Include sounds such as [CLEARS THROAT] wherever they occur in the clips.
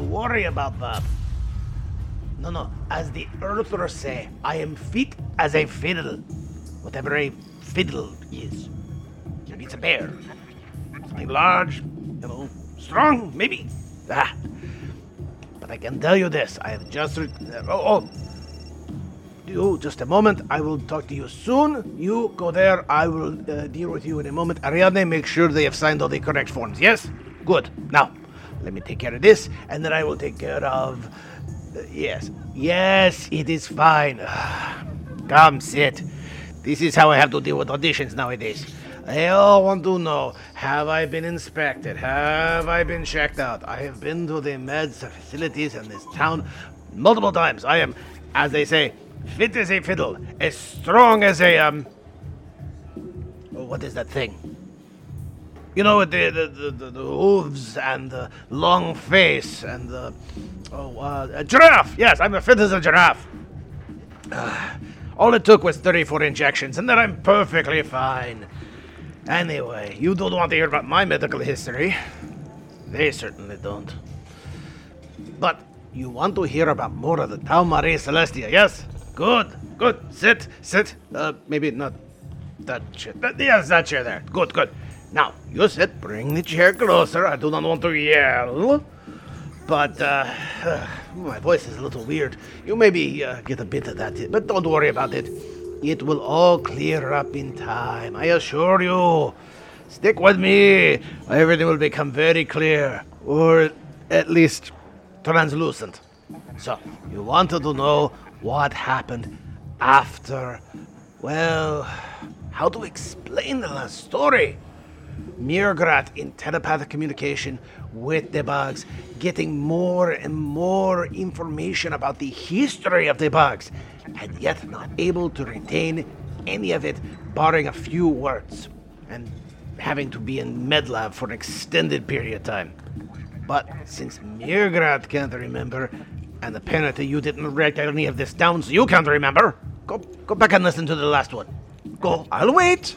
To worry about that. No, no. As the earthers say, I am fit as a fiddle. Whatever a fiddle is. Maybe it's a bear. Something large, you know, strong, maybe. Ah. But I can tell you this. I have just. Re- oh, oh. You, just a moment. I will talk to you soon. You go there. I will uh, deal with you in a moment. Ariadne, make sure they have signed all the correct forms. Yes? Good. Now, let me take care of this, and then I will take care of. yes. Yes, it is fine. [SIGHS] Come, sit. This is how I have to deal with auditions nowadays. They all want to know Have I been inspected? Have I been checked out? I have been to the meds facilities in this town multiple times. I am, as they say, fit as a fiddle, as strong as a, um. oh, What is that thing? You know, with the, the, the, the, the hooves and the long face and the. Oh, uh, a giraffe! Yes, I'm as fit as a giraffe. Ah, [SIGHS] all it took was 34 injections, and then I'm perfectly fine. Anyway, you don't want to hear about my medical history. They certainly don't. But you want to hear about more of the Tau Marie Celestia, yes? Good, good. Sit, sit. Uh, maybe not that chair. That, yes, that chair there. Good, good. Now, you sit. Bring the chair closer. I do not want to yell. But, uh, [SIGHS] my voice is a little weird. You maybe uh, get a bit of that, but don't worry about it. It will all clear up in time, I assure you. Stick with me. Everything will become very clear, or at least translucent. So, you wanted to know what happened after. Well, how to explain the last story? Mrr'grr'rat in telepathic communication with the bugs, getting more and more information about the history of the bugs, and yet not able to retain any of it, barring a few words, and having to be in medlab for an extended period of time. But since Mrr'grr'rat can't remember, and apparently you didn't write any of this down, so you can't remember, go go back and listen to the last one. Go, I'll wait.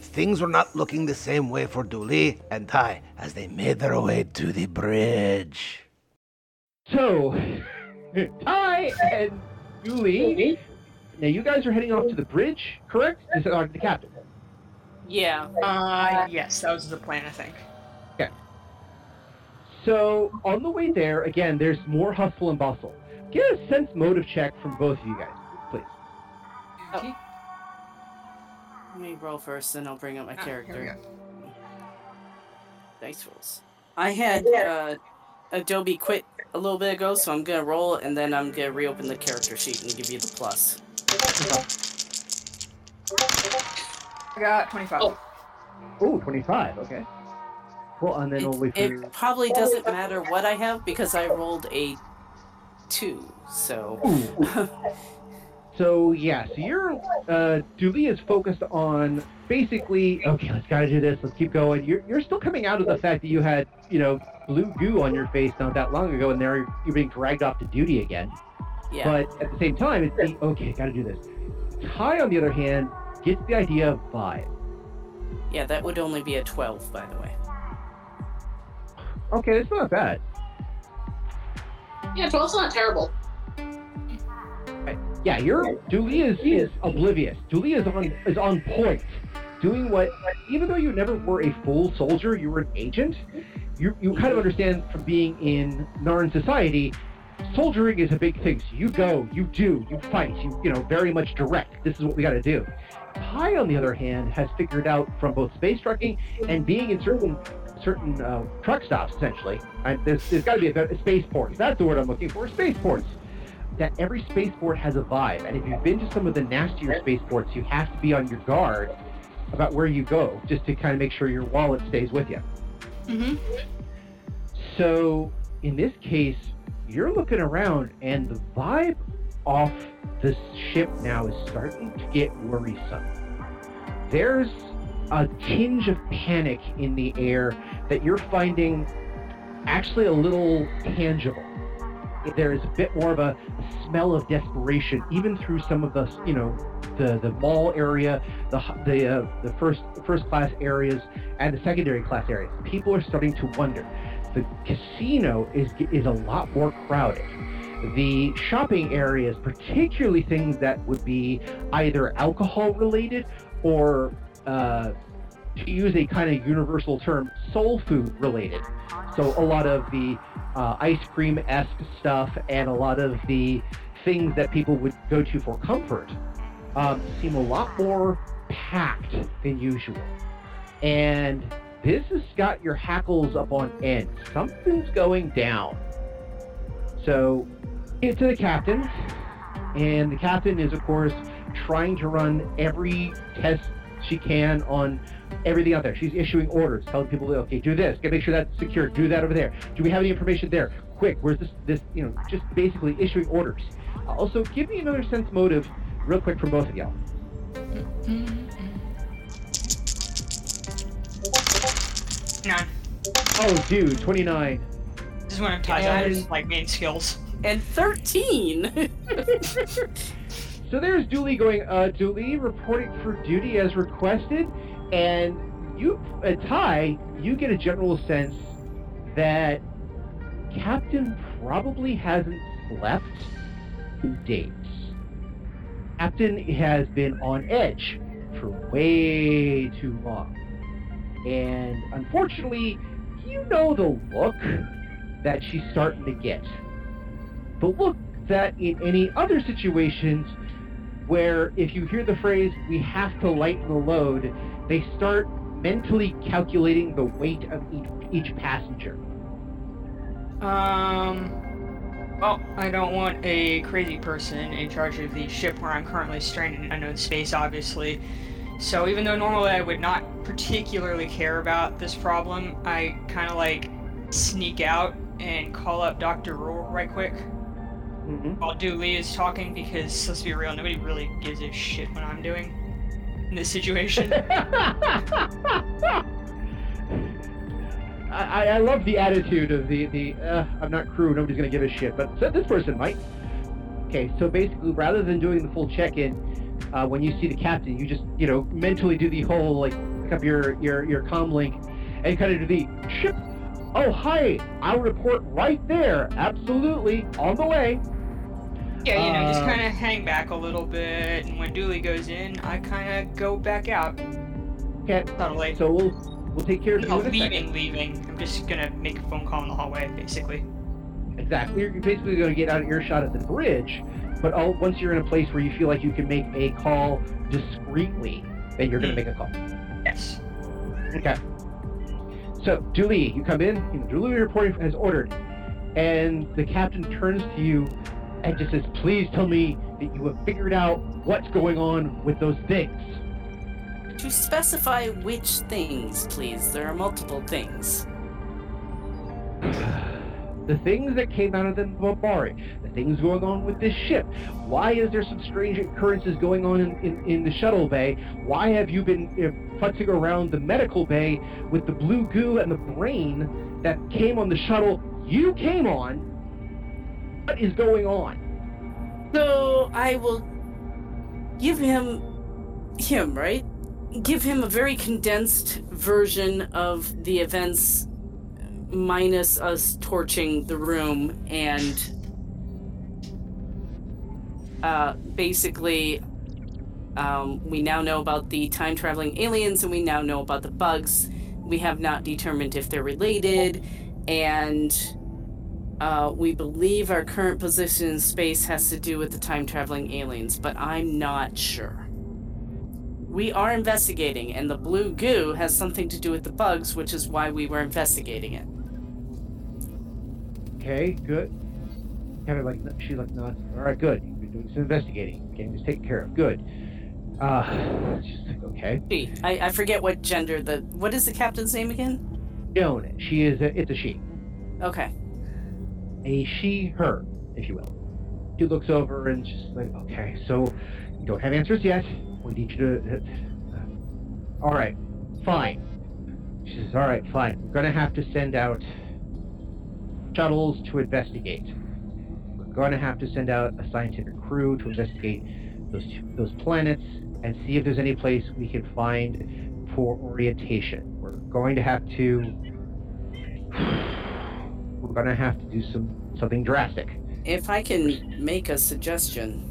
things were not looking the same way for Du'li and Ty as they made their way to the bridge. So, [LAUGHS] Ty and Julie. Now you guys are heading off to the bridge, correct? Is it uh, the captain? Yeah. Uh, yes, that was the plan, I think. Okay. So on the way there, again, there's more hustle and bustle. Get a sense motive check from both of you guys, please. Okay. Let me roll first, then I'll bring up my Ah, character. Dice rolls. I had uh, Adobe quit a little bit ago, so I'm gonna roll and then I'm gonna reopen the character sheet and give you the plus. I got 25. Oh. Oh, 25, okay. Well, and then It, only for... it probably doesn't matter what I have because I rolled a two. So [LAUGHS] So yeah, so you're uh Du'li is focused on basically okay, let's gotta do this, let's keep going. You're you're still coming out of the fact that you had, you know, blue goo on your face not that long ago and now you're, you're being dragged off to duty again. yeah, But at the same time it's the, okay, gotta do this. Ty on the other hand gets the idea of five. yeah, that would only be a twelve, by the way. Okay, it's not bad. Yeah, 12's not terrible. Yeah, you're Du'li is, is oblivious. Du'li is on is on point doing what, even though you never were a full soldier, you were an agent. You you kind of understand from being in Narn society, soldiering is a big thing. So you go, you do, you fight, you you know very much direct. This is what we got to do. Pi, on the other hand, has figured out from both space trucking and being in certain certain uh, truck stops, essentially. I, there's there's got to be a, better- spaceports. That's the word I'm looking for. Spaceports. That every spaceport has a vibe, and if you've been to some of the nastier spaceports, you have to be on your guard about where you go, just to kind of make sure your wallet stays with you. Mm-hmm. So in this case, you're looking around, and the vibe off the ship now is starting to get worrisome. There's a tinge of panic in the air that you're finding actually a little tangible. There's a bit more of a smell of desperation, even through some of the, you know, the the mall area, the the uh, the first first class areas, and the secondary class areas. People are starting to wonder. The casino is is a lot more crowded. The shopping areas, particularly things that would be either alcohol related or, uh, to use a kind of universal term, soul food related. So a lot of the uh, ice cream esque stuff and a lot of the things that people would go to for comfort um, seem a lot more packed than usual. And this has got your hackles up on end. Something's going down. So get to the captain, and the captain is, of course, trying to run every test she can on everything out there. She's issuing orders, telling people, okay, do this, get make sure that's secure, do that over there. Do we have any information there? Quick, where's this? This, you know, just basically issuing orders. Uh, Also, give me another sense motive, real quick, for both of y'all. Nine. Oh, dude, 29. This is when I'm one of Ty's like main skills. And 13! [LAUGHS] So there's Du'li going, uh, Du'li reporting for duty as requested, and you, uh, Ty, you get a general sense that Captain probably hasn't slept in days. Captain has been on edge for way too long. And unfortunately, you know the look that she's starting to get. The look that in any other situations where if you hear the phrase, we have to lighten the load, they start mentally calculating the weight of each, each passenger. Um. Well, I don't want a crazy person in charge of the ship where I'm currently stranded in unknown space, obviously. So even though normally I would not particularly care about this problem, I kind of like sneak out and call up Dr. Rule right quick Mm-hmm. while Du'li is talking because let's be real, nobody really gives a shit what I'm doing in this situation. [LAUGHS] I, I love the attitude of the, the uh, I'm not crew, nobody's going to give a shit, but so this person might. Okay, so basically, rather than doing the full check-in, uh, when you see the captain, you just, you know, mentally do the whole, like, pick up your, your, your comm link and kind of do the ship. Oh, hi, I'll report right there. Absolutely, on the way. Yeah, you know, just Uh, kind of hang back a little bit, and when Du'li goes in, I kind of go back out. Okay, Subtly. so we'll we'll take care of in leaving, leaving. I'm just gonna make a phone call in the hallway, basically. Exactly. You're basically going to get out of earshot at the bridge, but all, once you're in a place where you feel like you can make a call discreetly, then you're going to make a call. Yes. Okay. So, Du'li, you come in. You know, Du'li reporting as ordered, and the captain turns to you and just says, "Please tell me that you have figured out what's going on with those things." to specify which things, please. There are multiple things. [SIGHS] the things that came out of the Bombari, the things going on with this ship. Why is there some strange occurrences going on in, in, in the shuttle bay? Why have you been uh, futzing around the medical bay with the blue goo and the brain that came on the shuttle you came on? What is going on? So I will give him him, right? Give him a very condensed version of the events minus us torching the room and uh basically Um, we now know about the time traveling aliens, and we now know about the bugs. We have not determined if they're related, and uh, we believe our current position in space has to do with the time traveling aliens, but I'm not sure. We are investigating, and the blue goo has something to do with the bugs, which is why we were investigating it. Okay, good. Kind of like she like nods. All right, good. You've been doing some investigating, getting this taken care of. Good. Uh, she's like, okay. I, I forget what gender the. What is the captain's name again? Joan. She is. A, it's a she. Okay. A she, her, if you will. She looks over and she's like, okay, so you don't have answers yet. We need you to. Uh, all right, fine. She says, all right, fine. We're gonna have to send out shuttles to investigate. We're going to have to send out a scientific crew to investigate those those planets and see if there's any place we can find for orientation. We're going to have to [SIGHS] [SIGHS] we're going to have to do some something drastic. If I can make a suggestion.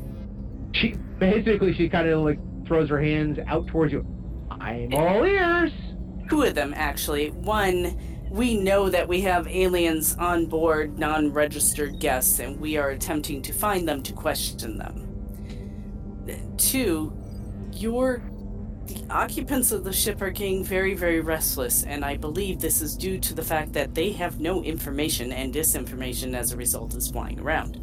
She basically she kind of like throws her hands out towards you. I'm all ears. Two of them actually. One we know that we have aliens on board, non registered guests, and we are attempting to find them to question them. Two, your. The occupants of the ship are getting very, very restless, and I believe this is due to the fact that they have no information, and disinformation as a result is flying around.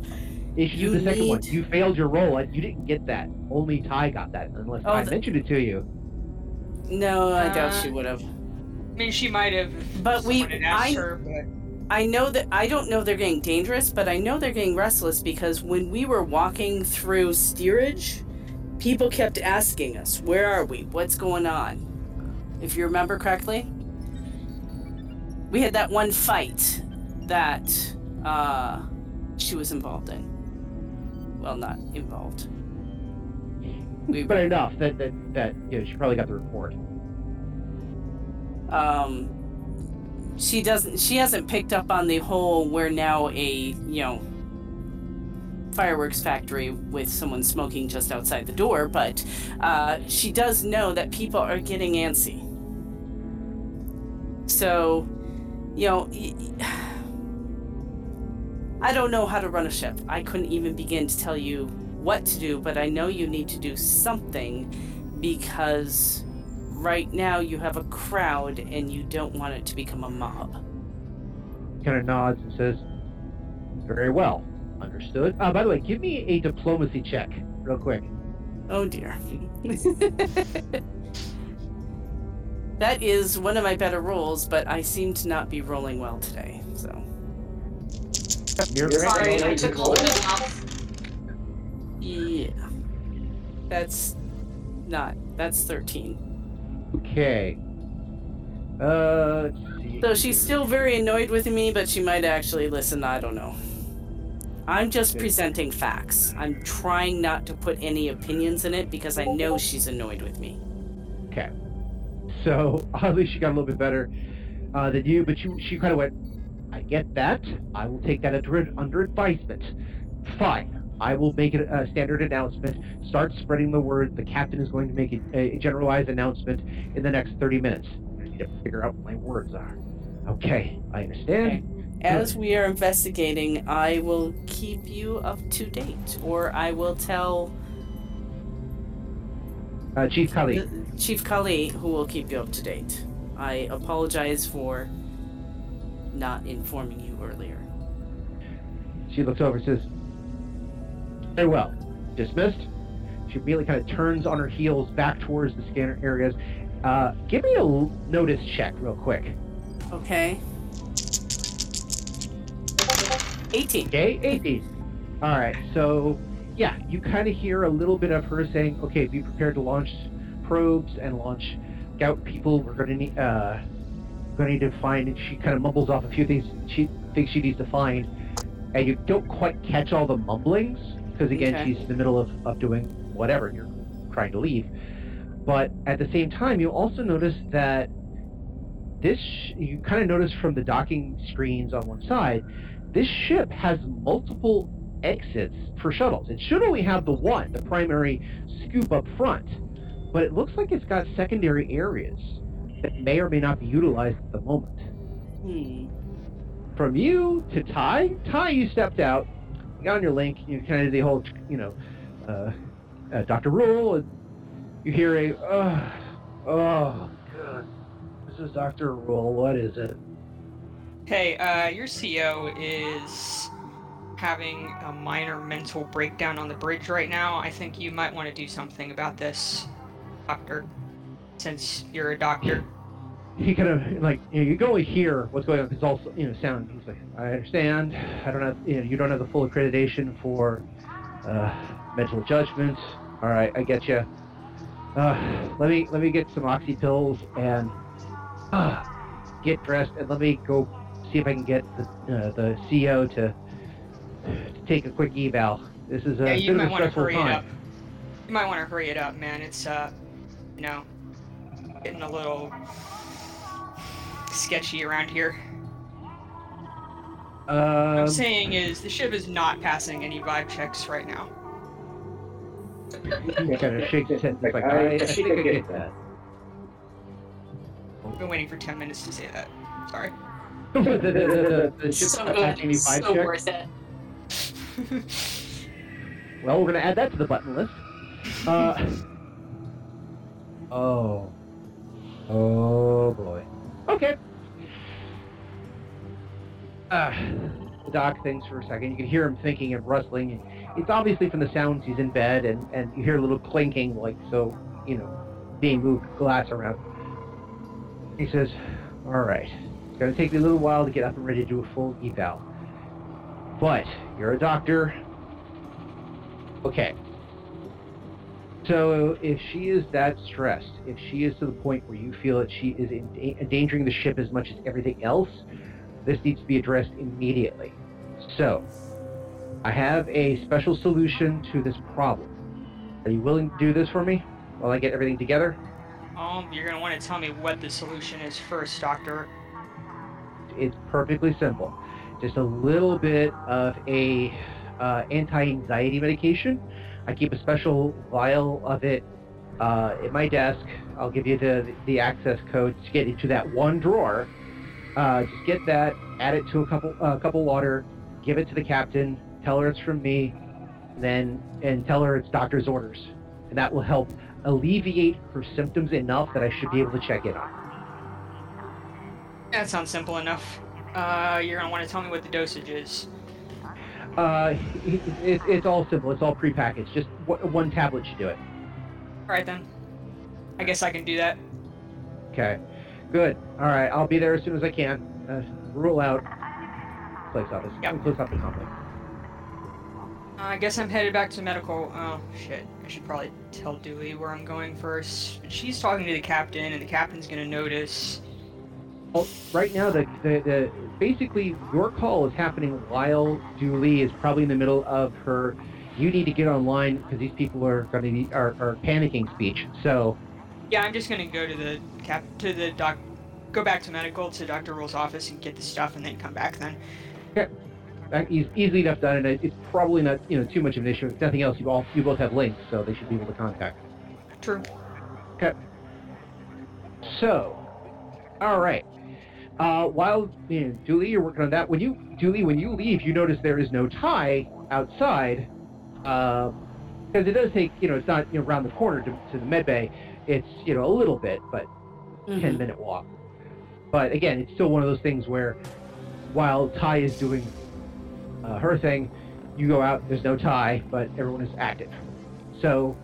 Issue You the second one. You failed your roll. You didn't get that. Only Ty got that, unless Oh, I the- mentioned it to you. No, I doubt Uh, she would have. I mean, she might have. But we. Had asked I... Her, but... I know that I don't know they're getting dangerous, but I know they're getting restless because when we were walking through steerage, people kept asking us, "Where are we? What's going on?" If you remember correctly, we had that one fight that uh, she was involved in. Well, not involved. We But enough that that that you know, she probably got the report. um she doesn't she hasn't picked up on the whole we're now a you know fireworks factory with someone smoking just outside the door but uh, she does know that people are getting antsy. So you know [SIGHS] I don't know how to run a ship. I couldn't even begin to tell you what to do but i know you need to do something because right now you have a crowd and you don't want it to become a mob. Kind of nods and says, "Very well, understood." Uh, by the way, give me a diplomacy check, real quick. Oh dear. [LAUGHS] that is one of my better rolls, but I seem to not be rolling well today. So You're Sorry, I took a little bit off. yeah, that's not. That's thirteen. Okay. Uh, let's. So she's still very annoyed with me, but she might actually listen. I don't know. I'm just presenting facts. I'm trying not to put any opinions in it because I know she's annoyed with me. Okay. So [LAUGHS] oddly, she got a little bit better uh, than you, but she she kind of went. I get that. I will take that under under advisement. Fine. I will make it a standard announcement. Start spreading the word. The captain is going to make a, a generalized announcement in the next 30 minutes. I need to figure out what my words are. Okay, I understand. As we are investigating, I will keep you up to date, or I will tell Uh, Chief Kali. Chief Kali, who will keep you up to date. I apologize for not informing you earlier. She looks over and says, Very well. Dismissed. She immediately kind of turns on her heels back towards the scanner areas. Uh, give me a notice check real quick. Okay. 18. Okay, 18. All right, so yeah, you kind of hear a little bit of her saying, "Okay, be prepared to launch probes and launch scout people. We're going to need, uh, going to need to find." And she kind of mumbles off a few things she thinks she needs to find, and you don't quite catch all the mumblings because again, Okay. she's in the middle of of doing whatever. You're trying to leave, but at the same time, you also notice that this you kind of notice from the docking screens on one side this ship has multiple exits for shuttles. It should only have the one, the primary scoop up front, but it looks like it's got secondary areas that may or may not be utilized at the moment. Hmm. From you to Ty, Ty, you stepped out, you got on your link, you kind of did the whole, you know, uh, uh, Dr. Rule, and you hear a, uh, oh, God, this is Dr. Rule, what is it? Hey, uh, your CEO is having a minor mental breakdown on the bridge right now. I think you might want to do something about this, doctor, since you're a doctor. he kind of like you, know, you only hear what's going on because also you know sound. He's like, I understand. I don't have you know you don't have the full accreditation for uh, mental judgment. All right, I get you. Uh, let me let me get some oxy pills and uh, get dressed and let me go see if I can get the uh, the CO to to take a quick eval. This is a yeah, you bit might of a want to hurry time. it up. You might want to hurry it up, man. It's uh, you know, getting a little sketchy around here. What Um, I'm saying is the ship is not passing any vibe checks right now. kind of shakes his head. He's like, I, I think I get that. I've been waiting for 10 minutes to say that. Sorry. The, the, the, the So passing any five So checks. worth it. [LAUGHS] Well, we're gonna add that to the button list. Uh, [LAUGHS] oh, oh boy. Okay. Uh, the doc thinks for a second. You can hear him thinking and rustling. It's obviously from the sounds he's in bed, and and you hear a little clinking, like so, you know, being moved glass around. He says, "All right, it's gonna take me a little while to get up and ready to do a full eval, but you're a doctor." Okay. So if she is that stressed, if she is to the point where you feel that she is endangering the ship as much as everything else, this needs to be addressed immediately. So, I have a special solution to this problem. Are you willing to do this for me while I get everything together? Um, you're gonna want to tell me what the solution is first, Doctor. It's perfectly simple. Just a little bit of a uh, anti-anxiety medication. I keep a special vial of it uh, at my desk. I'll give you the the access code to get into that one drawer. Uh, just get that, add it to a couple uh, couple water, give it to the captain, tell her it's from me, then and tell her it's doctor's orders, and that will help alleviate her symptoms enough that I should be able to check in on. her. That sounds simple enough. Uh, you're gonna want to tell me what the dosage is. Uh, it, it, it's all simple. It's all prepackaged. Just w- one tablet should do it. Alright then. I guess I can do that. Okay. Good. All right. I'll be there as soon as I can. Uh, rule out. Place office. Yep. Close off the complex. Uh, I guess I'm headed back to medical. Oh, shit. I should probably tell Dewey where I'm going first. She's talking to the captain, and the captain's gonna notice. Well, right now, the, the the basically your call is happening while Julie is probably in the middle of her. You need to get online because these people are going to be are, are panicking speech. So Yeah, I'm just gonna go to the cap to the doc, go back to medical to Doctor Rule's office and get the stuff, and then come back then. Yeah, that uh, is easily enough done, and it's probably not you know too much of an issue. If nothing else, you all you both have links, so they should be able to contact. True. Okay. So, all right. Uh, while you know, Julie, you're working on that. When you, Julie, when you leave, you notice there is no tie outside, because it does take, you know, it's not you know around the corner to, to the med bay. It's you know a little bit, but Mhm. 10 minute walk. But again, it's still one of those things where while Ty is doing uh, her thing, you go out, there's no Ty, but everyone is active. So,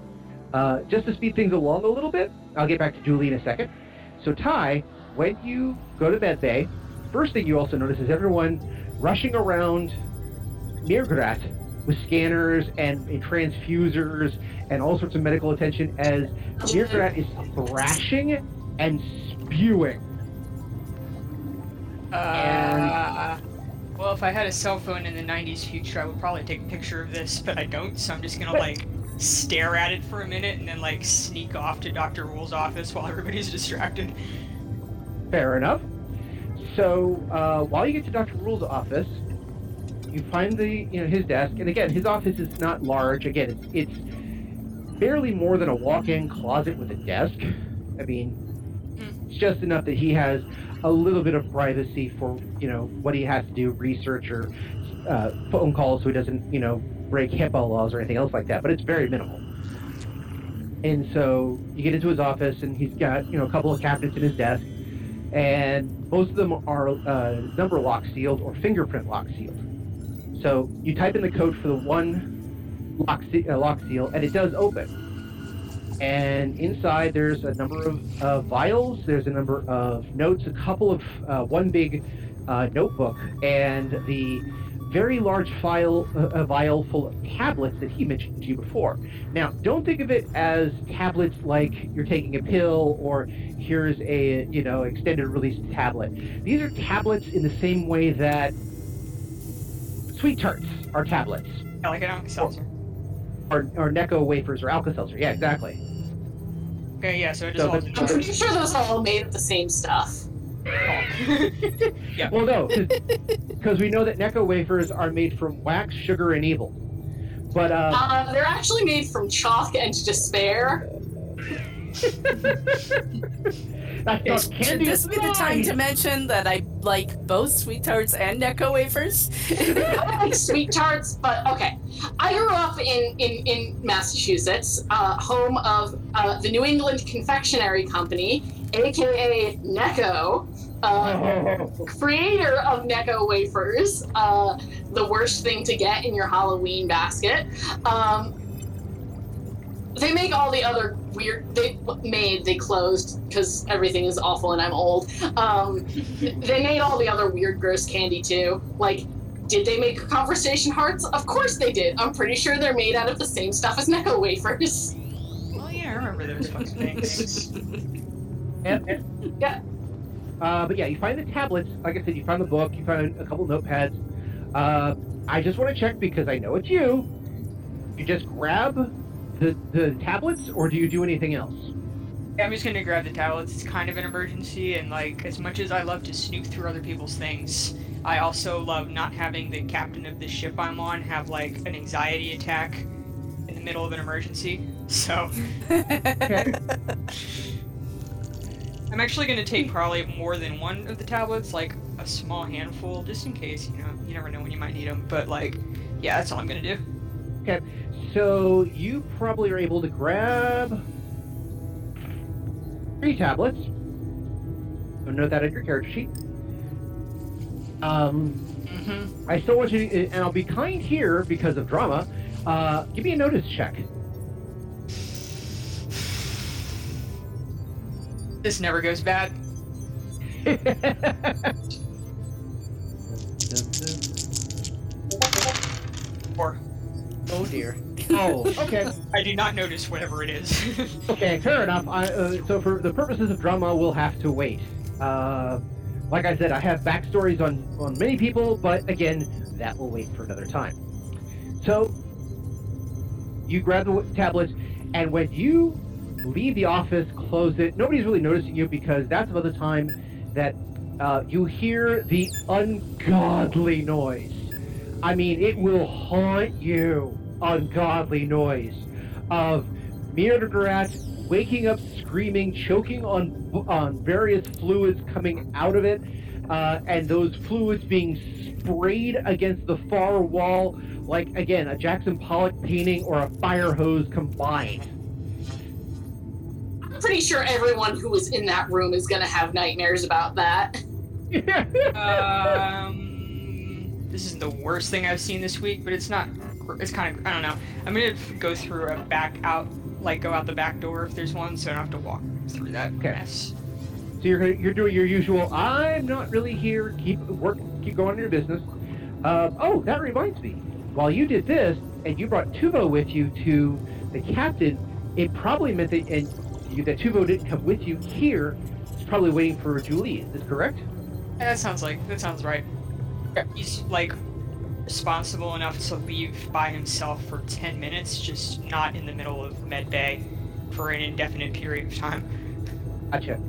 uh, just to speed things along a little bit, I'll get back to Julie in a second. So, Ty, when you go to med bay, first thing you also notice is everyone rushing around Mrr'grr'rat with scanners and, and transfusers and all sorts of medical attention as Mrr'grr'rat is thrashing and spewing. Uh, well, if I had a cell phone in the 90s future, I would probably take a picture of this, but I don't, so I'm just gonna, like, stare at it for a minute and then, like, sneak off to Dr. Rule's office while everybody's [LAUGHS] distracted. Fair enough. So uh, while you get to Dr. Rule's office, you find the you know his desk, and again, his office is not large. Again, it's it's barely more than a walk-in closet with a desk. I mean, it's just enough that he has a little bit of privacy for you know what he has to do, research or uh, phone calls, so he doesn't you know break HIPAA laws or anything else like that. But it's very minimal. And so you get into his office, and he's got you know a couple of cabinets in his desk, and most of them are uh, number lock sealed or fingerprint lock sealed. So you type in the code for the one lock, se- uh, lock seal, and it does open. And inside, there's a number of uh, vials. There's a number of notes, a couple of uh, one big uh, notebook, and the very large file, uh, a vial full of tablets that he mentioned to you before. Now, don't think of it as tablets like you're taking a pill or here's a you know extended release tablet. These are tablets in the same way that sweet tarts are tablets Yeah, like an Alka Seltzer. or, or Necco wafers or Alka-Seltzer. Yeah, exactly. Okay, yeah, so it So just the- I'm pretty sure those are all made of the same stuff. Yeah. Well, no, because we know that Necco wafers are made from wax, sugar, and evil. But uh, Uh, they're actually made from chalk and despair. [LAUGHS] that's not Should candy. this be the time to mention that I like both sweet tarts and Necco wafers? [LAUGHS] Sweet tarts, but okay. I grew up in in, in Massachusetts, uh, home of uh, the New England Confectionery Company, aka Necco. Uh, [LAUGHS] creator of Necco wafers, uh, the worst thing to get in your Halloween basket. Um, they make all the other weird. They made. They closed because everything is awful and I'm old. Um, [LAUGHS] they made all the other weird, gross candy too. Like, did they make conversation hearts? Of course they did. I'm pretty sure they're made out of the same stuff as [LAUGHS] Necco wafers. Oh yeah, I remember those fucking [LAUGHS] things. And- Yeah. Uh, but yeah, you find the tablets. Like I said, you found the book. You found a couple notepads. Uh, I just want to check because I know it's you. You just grab the the tablets, or do you do anything else? Yeah, I'm just gonna grab the tablets. It's kind of an emergency, and like as much as I love to snoop through other people's things, I also love not having the captain of the ship I'm on have like an anxiety attack in the middle of an emergency. [LAUGHS] So Okay. [LAUGHS] I'm actually gonna take probably more than one of the tablets, like a small handful, just in case. You know, you never know when you might need them. But like, yeah, that's all I'm gonna do. Okay, so you probably are able to grab three tablets. So note that on your character sheet. Um, Mm-hmm. I still want you, to, and I'll be kind here because of drama. Uh, give me a notice check. This never goes bad. [LAUGHS] Or oh dear. Oh, okay. I do not notice whatever it is. [LAUGHS] Okay, fair enough. I, uh, so for the purposes of drama, we'll have to wait. Uh, like I said, I have backstories on, on many people, but again, that will wait for another time. So, you grab the w- tablets, and when you leave the office, close it, nobody's really noticing you because that's about the time that uh, you hear the ungodly noise. I mean, it will haunt you. Ungodly noise of Mrr'grr'rat waking up screaming, choking on on various fluids coming out of it, uh, and those fluids being sprayed against the far wall like again a Jackson Pollock painting or a fire hose combined. I'm pretty sure everyone who was in that room is gonna have nightmares about that. [LAUGHS] um, this is the worst thing I've seen this week, but it's not. It's kind of. I don't know. I'm gonna go through a back out, like go out the back door if there's one, so I don't have to walk through that Okay. mess. So you're you're doing your usual. I'm not really here. Keep work. Keep going on your business. Uh, oh, that reminds me. While you did this, and you brought Tuvo with you to the captain, it probably meant that and you, that Tuvo didn't come with you here. He's probably waiting for Julie. Is this correct? Yeah, that sounds like that sounds right. He's like responsible enough to leave by himself for 10 minutes, just not in the middle of med bay for an indefinite period of time. Gotcha.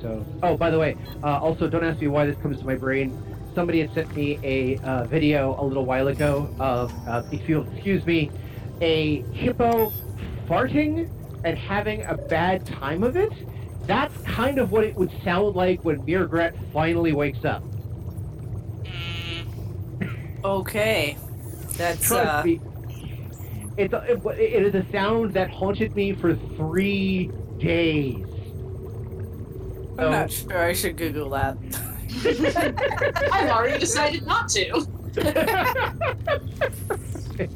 So, oh, by the way, uh, also don't ask me why this comes to my brain. somebody had sent me a uh, video a little while ago of, uh, if you'll excuse me, a hippo farting and having a bad time of it. That's kind of what it would sound like when Mrr'grr'rat finally wakes up. Okay. That's Trust uh me. It's a, it, it is a sound that haunted me for three days. I'm not sure I should Google that. [LAUGHS] I've already decided not to. [LAUGHS]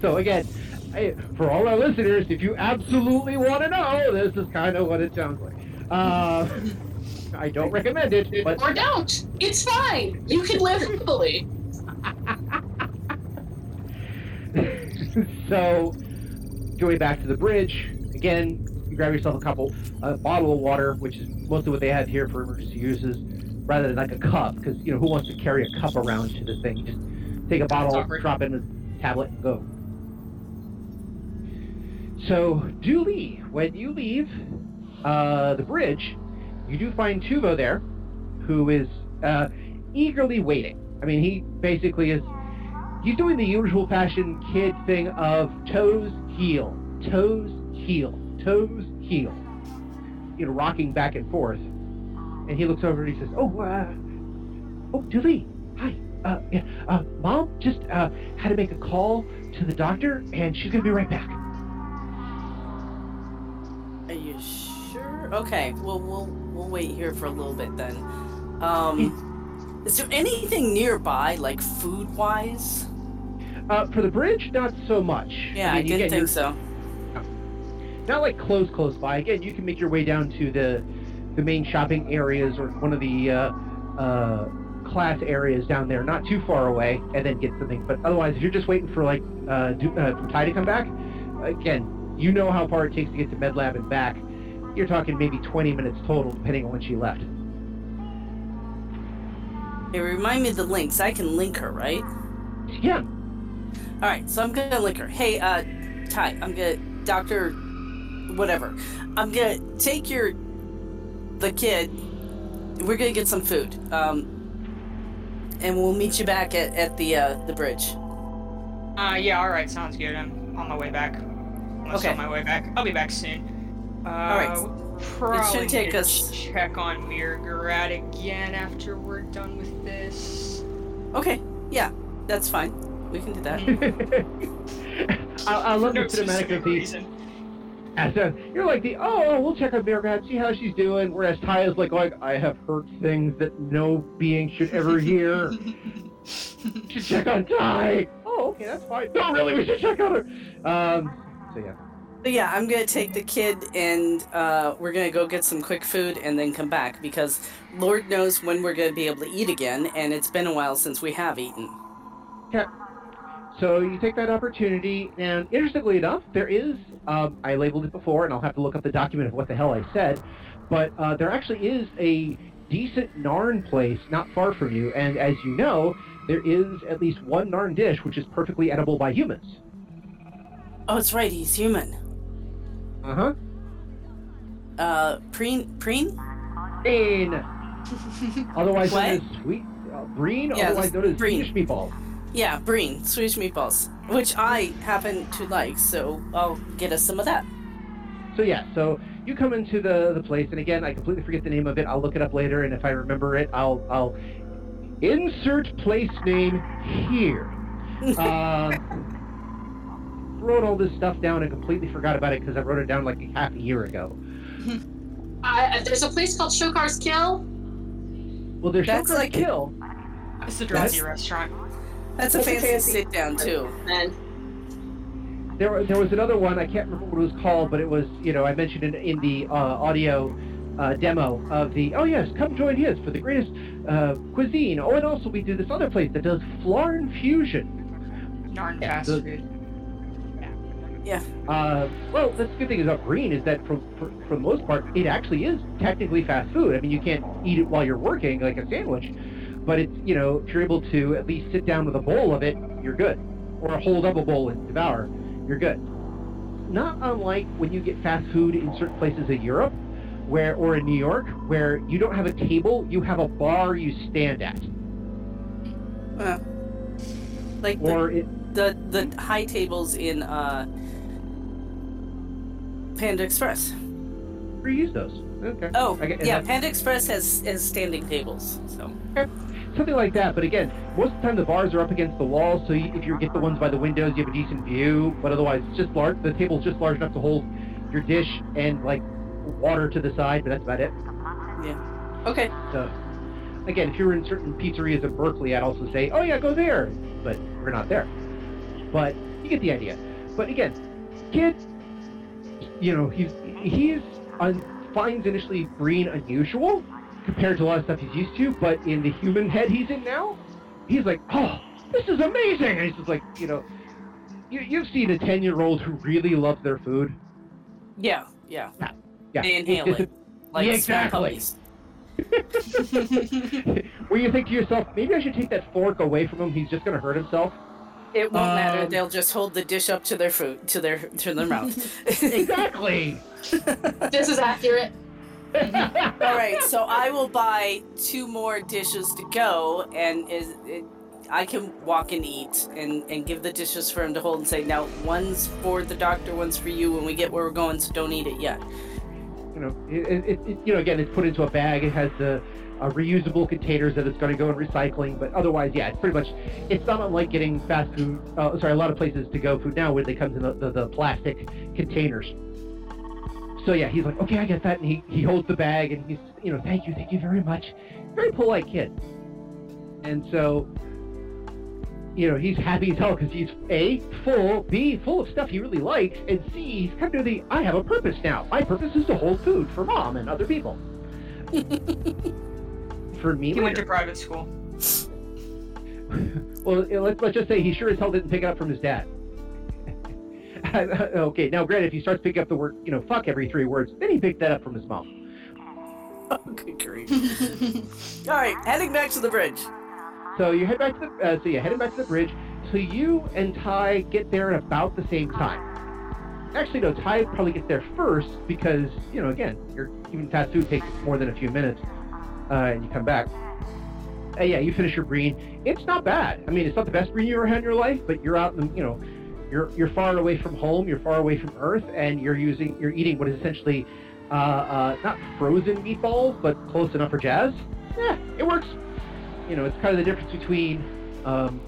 So again, I, for all our listeners, if you absolutely want to know, this is kind of what it sounds like. Uh, [LAUGHS] I don't recommend it, but Or don't. It's fine. You can live happily. [LAUGHS] so going back to the bridge again. You grab yourself a couple, a bottle of water, which is mostly what they have here for emergency uses, rather than like a cup, because you know who wants to carry a cup around to the thing? Just take a bottle, awkward. drop in a tablet, and go. So, Du'li, when you leave uh, the bridge, you do find Tuvo there, who is uh, eagerly waiting. I mean, he basically is. He's doing the usual fashion kid thing of toes, heel, toes, heel, toes, heel. You know, rocking back and forth. And he looks over and he says, "Oh, uh, oh, Du'li, hi. Uh, yeah, uh, mom just uh, had to make a call to the doctor, and she's gonna be right back." Are you sure? Okay, well we'll we'll wait here for a little bit then. Um is there anything nearby, like food wise? Uh, for the bridge, not so much. Yeah, I, mean, didn't again, think so. Not like close, close by. Again, you can make your way down to the the main shopping areas or one of the uh, uh, class areas down there, not too far away, and then get something. But otherwise, if you're just waiting for like uh, do, uh, for Ty to come back, again, you know how far it takes to get to MedLab and back. You're talking maybe 20 minutes total, depending on when she left. Hey, remind me of the links. I can link her, right? Yeah. All right, so I'm gonna link her. Hey, uh, Ty, I'm gonna Doctor, whatever. I'm gonna take your the kid. We're gonna get some food. Um, and we'll meet you back at, at the uh, the bridge. Uh, yeah, alright, sounds good. I'm on my way back. Almost Okay. on my way back. I'll be back soon. Uh, Alright. Probably It should take us- check on Mirgarat again after we're done with this. Okay, yeah, that's fine. We can do that. [LAUGHS] I, I love the No cinematic specific of the reason. As a, you're like the oh we'll check on Mirgat, see how she's doing. Whereas Ty is like like I have heard things that no being should ever [LAUGHS] hear. should check on Ty. Oh okay that's fine. No really we should check on her. Um so yeah. So yeah, I'm gonna take the kid and uh, we're gonna go get some quick food and then come back because Lord knows when we're gonna be able to eat again, and it's been a while since we have eaten. Yeah. So you take that opportunity, and interestingly enough, there is, um, I labeled it before, and I'll have to look up the document of what the hell I said, but uh, there actually is a decent Narn place not far from you, and as you know, there is at least one Narn dish which is perfectly edible by humans. Oh, it's right, he's human. Uh huh. Uh, preen, preen? Breen, [LAUGHS] otherwise known as sweet, uh, Breen, Yeah, otherwise known as Breen. Swedish meatball. Yeah, breen, Swedish meatballs, which I happen to like, so I'll get us some of that. So yeah, so you come into the the place, and again, I completely forget the name of it. I'll look it up later, and if I remember it, I'll I'll insert place name here. Um, [LAUGHS] wrote all this stuff down and completely forgot about it because I wrote it down like a half a year ago. [LAUGHS] I, there's a place called Shokar's Kill. Well, there's That's Shokar's like- Kill. It's a That's- dressy restaurant. That's a fancy, fancy- sit down too. And There, there was another one I can't remember what it was called, but it was you know I mentioned in, in the uh, audio uh, demo of the oh yes, come join his for the greatest uh, cuisine. Oh, and also we do this other place that does Flarn fusion. Narn Yeah, fast the- food. Uh, well, the good thing about breen is that for, for for the most part, it actually is technically fast food. I mean, you can't eat it while you're working like a sandwich, but it's you know if you're able to at least sit down with a bowl of it, you're good, or hold up a bowl and devour, you're good. Not unlike when you get fast food in certain places in Europe, where, or in New York, where you don't have a table, you have a bar you stand at, Uh, like the, it, the the high tables in uh, Panda Express. reuse those. Okay. Oh, get- yeah, that- Panda Express has has standing tables. So something like that. But again, most of the time the bars are up against the wall, so you, if you get the ones by the windows, you have a decent view. But otherwise, it's just large. The table's just large enough to hold your dish and like water to the side, but that's about it. Yeah. Okay, So again, if you're in certain pizzerias in Berkeley, I'd also say, oh yeah, go there. But we're not there. But you get the idea. But again, kid, you know, he's he's un, finds initially breen unusual compared to a lot of stuff he's used to. But in the human head he's in now, he's like, oh, this is amazing. And he's just like, you know, you, you've seen a ten year old who really loves their food. yeah, yeah, Yeah, they inhale it like Yeah, exactly. [LAUGHS] where you think to yourself, maybe I should take that fork away from him. He's just going to hurt himself. It won't matter. Um, They'll just hold the dish up to their food, to their to their mouth. [LAUGHS] Exactly. [LAUGHS] This is accurate. All right, so I will buy two more dishes to go, and is it, I can walk and eat, and and give the dishes for him to hold, and say, now one's for the doctor, one's for you when we get where we're going, so don't eat it yet. you know, it, it, it, you know, again, it's put into a bag. It has the uh, reusable containers that it's going to go in recycling. But otherwise, yeah, it's pretty much. It's not unlike getting fast food. Uh, sorry, a lot of places to go food now where they come in the, the, the plastic containers. So yeah, he's like, okay, I get that, and he, he holds the bag and he's, you know, thank you, thank you very much. Very polite kid. And so, you know, he's happy as hell because he's a full, b full of stuff he really likes, and c he's come to the I have a purpose now. My purpose is to hold food for mom and other people. [LAUGHS] for me, He went to private school. [LAUGHS] well, let's let's just say he sure as hell didn't pick it up from his dad. [LAUGHS] okay, now granted, if he starts picking up the word, you know, fuck every three words, then he picked that up from his mom. Oh, good grief! All right, heading back to the bridge. So you head back to the, uh, so you heading back to the bridge. So you and Ty get there at about the same time. Actually, no, Ty probably gets there first because you know, again, your even fast food takes more than a few minutes, uh, and you come back. Uh, yeah, you finish your breen. It's not bad. I mean, it's not the best breen you ever had in your life, but you're out, in, the- you know, you're you're far away from home, you're far away from Earth, and you're using you're eating what is essentially uh, uh, not frozen meatballs, but close enough for jazz. Yeah, it works you know, it's kind of the difference between, um,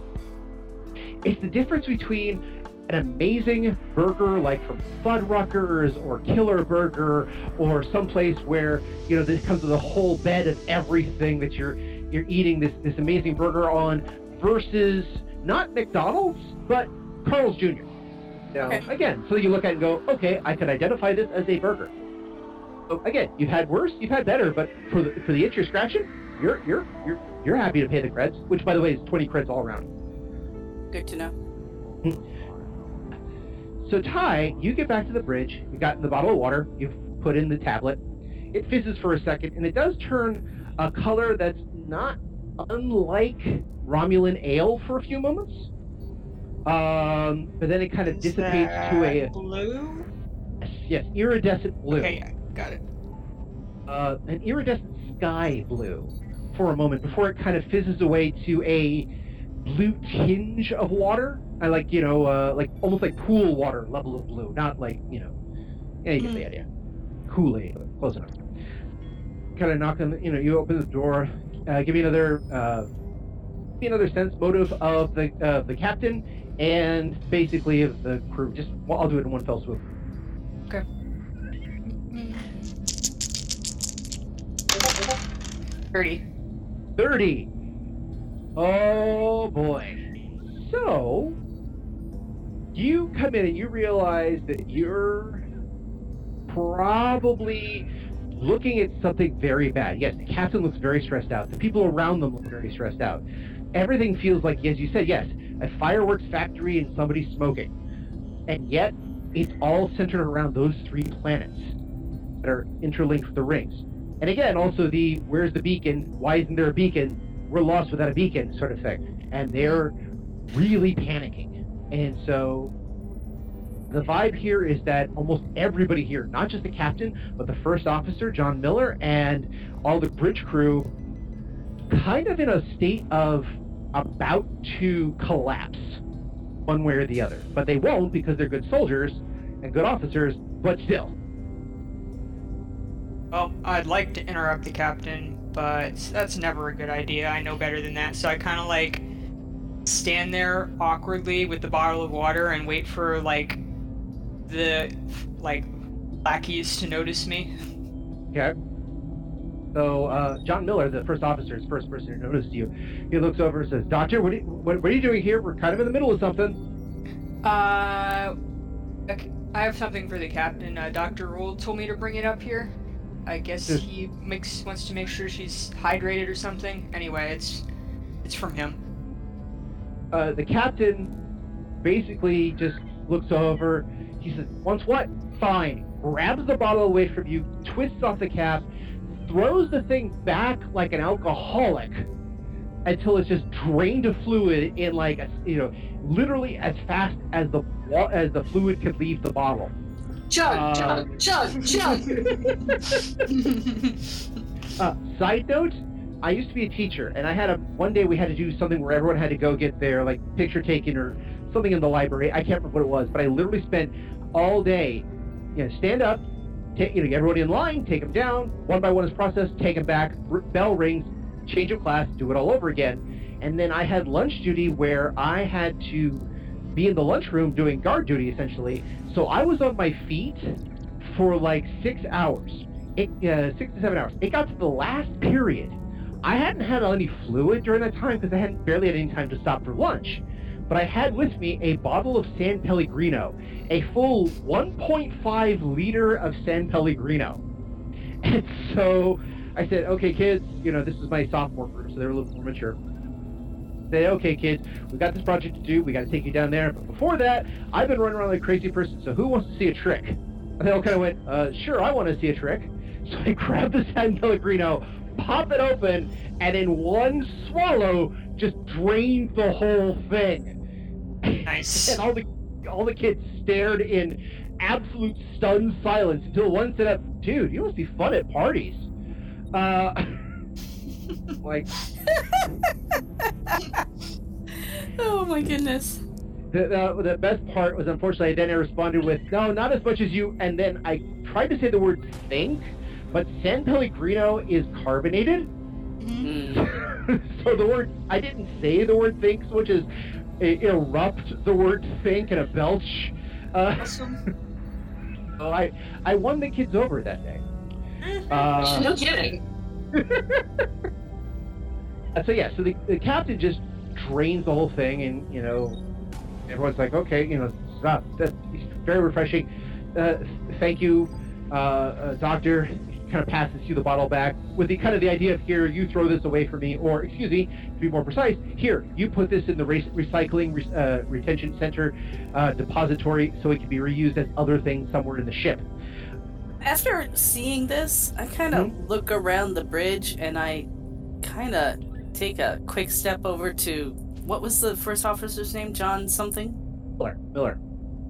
it's the difference between an amazing burger like from Fuddruckers or Killer Burger or someplace where, you know, this comes with a whole bed of everything that you're, you're eating this, this amazing burger on versus not McDonald's, but Carl's Jr. Now, Okay. again, so you look at it and go, okay, I can identify this as a burger. So again, you've had worse, you've had better, but for the for the itch you're scratching, you're you're you're you're happy to pay the creds, which by the way is 20 creds all around. Good to know. Hmm. So Ty, you get back to the bridge, You've got the bottle of water, you've put in the tablet, it fizzes for a second, and it does turn a color that's not unlike Romulan ale for a few moments. Um, but then it kind of Is dissipates to a blue. yes, iridescent blue. Okay, got it. uh, an iridescent sky blue for a moment before it kind of fizzes away to a blue tinge of water. I like, you know, uh, like almost like pool water level of blue, not like, you know, yeah, you get the idea. Kool-Aid, close enough. Kind of knock on, the, you know, you open the door, uh, give me another, uh, give me another sense motive of the uh, the captain and basically of the crew. Just, well, I'll do it in one fell swoop. Okay. Thirty. 30. Oh boy. So, you come in and you realize that you're probably looking at something very bad. Yes, the captain looks very stressed out. The people around them look very stressed out. Everything feels like, as you said, yes, a fireworks factory and somebody smoking. And yet, it's all centered around those three planets that are interlinked with the rings. And again, also the where's the beacon? Why isn't there a beacon? We're lost without a beacon, sort of thing. And they're really panicking. And so the vibe here is that almost everybody here, not just the captain, but the first officer, John Miller, and all the bridge crew, kind of in a state of about to collapse one way or the other. But they won't because they're good soldiers and good officers, but still. Well, I'd like to interrupt the captain, but that's never a good idea. I know better than that. So I kind of like stand there awkwardly with the bottle of water and wait for like the like lackeys to notice me. Okay. So uh, John Miller, the first officer, is the first person who noticed you. He looks over and says, "Doctor, what are, you, what, what are you doing here? We're kind of in the middle of something." Uh, okay, I have something for the captain. Uh, Doctor Rule told me to bring it up here. I guess Yes. he makes wants to make sure she's hydrated or something. Anyway, it's it's from him. Uh, the captain basically just looks over. He says, "Once what? Fine." Grabs the bottle away from you, twists off the cap, throws the thing back like an alcoholic until it's just drained of fluid in like a, you know, literally as fast as the as the fluid could leave the bottle. Chug, Uh, chug, chug, chug. [LAUGHS] Uh, side note, I used to be a teacher, and I had a one day we had to do something where everyone had to go get their like picture taken or something in the library. I can't remember what it was, but I literally spent all day, you know, stand up, take you know, get everybody in line, take them down, one by one is processed, take them back, r- bell rings, change of class, do it all over again, and then I had lunch duty where I had to be in the lunchroom doing guard duty essentially. So I was on my feet for like six hours uh, six to seven hours. It got to the last period. I hadn't had any fluid during that time because I hadn't barely had any time to stop for lunch. But I had with me a bottle of San Pellegrino, a full 1.5 liter of San Pellegrino. [LAUGHS] And so I said, okay, kids, you know, this is my sophomore group, so they're a little more mature. Say, okay, kids, we got this project to do. We got to take you down there. But before that, I've been running around like a crazy person. So who wants to see a trick? And they all kind of went, uh, sure, I want to see a trick. So I [LAUGHS] grabbed the San Pellegrino, pop it open, and in one swallow, just drained the whole thing. Nice. [LAUGHS] and all the all the kids stared in absolute stunned silence until one said up, dude, you must be fun at parties. Uh, [LAUGHS] like [LAUGHS] Oh my goodness. the, the, the best part was unfortunately then I responded with, no, not as much as you, and then I tried to say the word think, but San Pellegrino is carbonated. Mm. [LAUGHS] so the word I didn't say the word think, which is as erupt the word think in a belch. Uh, Awesome. so [LAUGHS] I I won the kids over that day. Uh, no kidding. [LAUGHS] So yeah, so the, the captain just drains the whole thing, and you know, everyone's like, okay, you know, stop. That's very refreshing. Uh, thank you, uh, uh, doctor. Kind of passes you the bottle back with the kind of the idea of here, you throw this away for me, or excuse me, to be more precise, here, you put this in the re- recycling re- uh, retention center uh, depository so it can be reused as other things somewhere in the ship. After seeing this, I kind of look around the bridge and I kind of take a quick step over to what was the first officer's name? John something? Miller, Miller.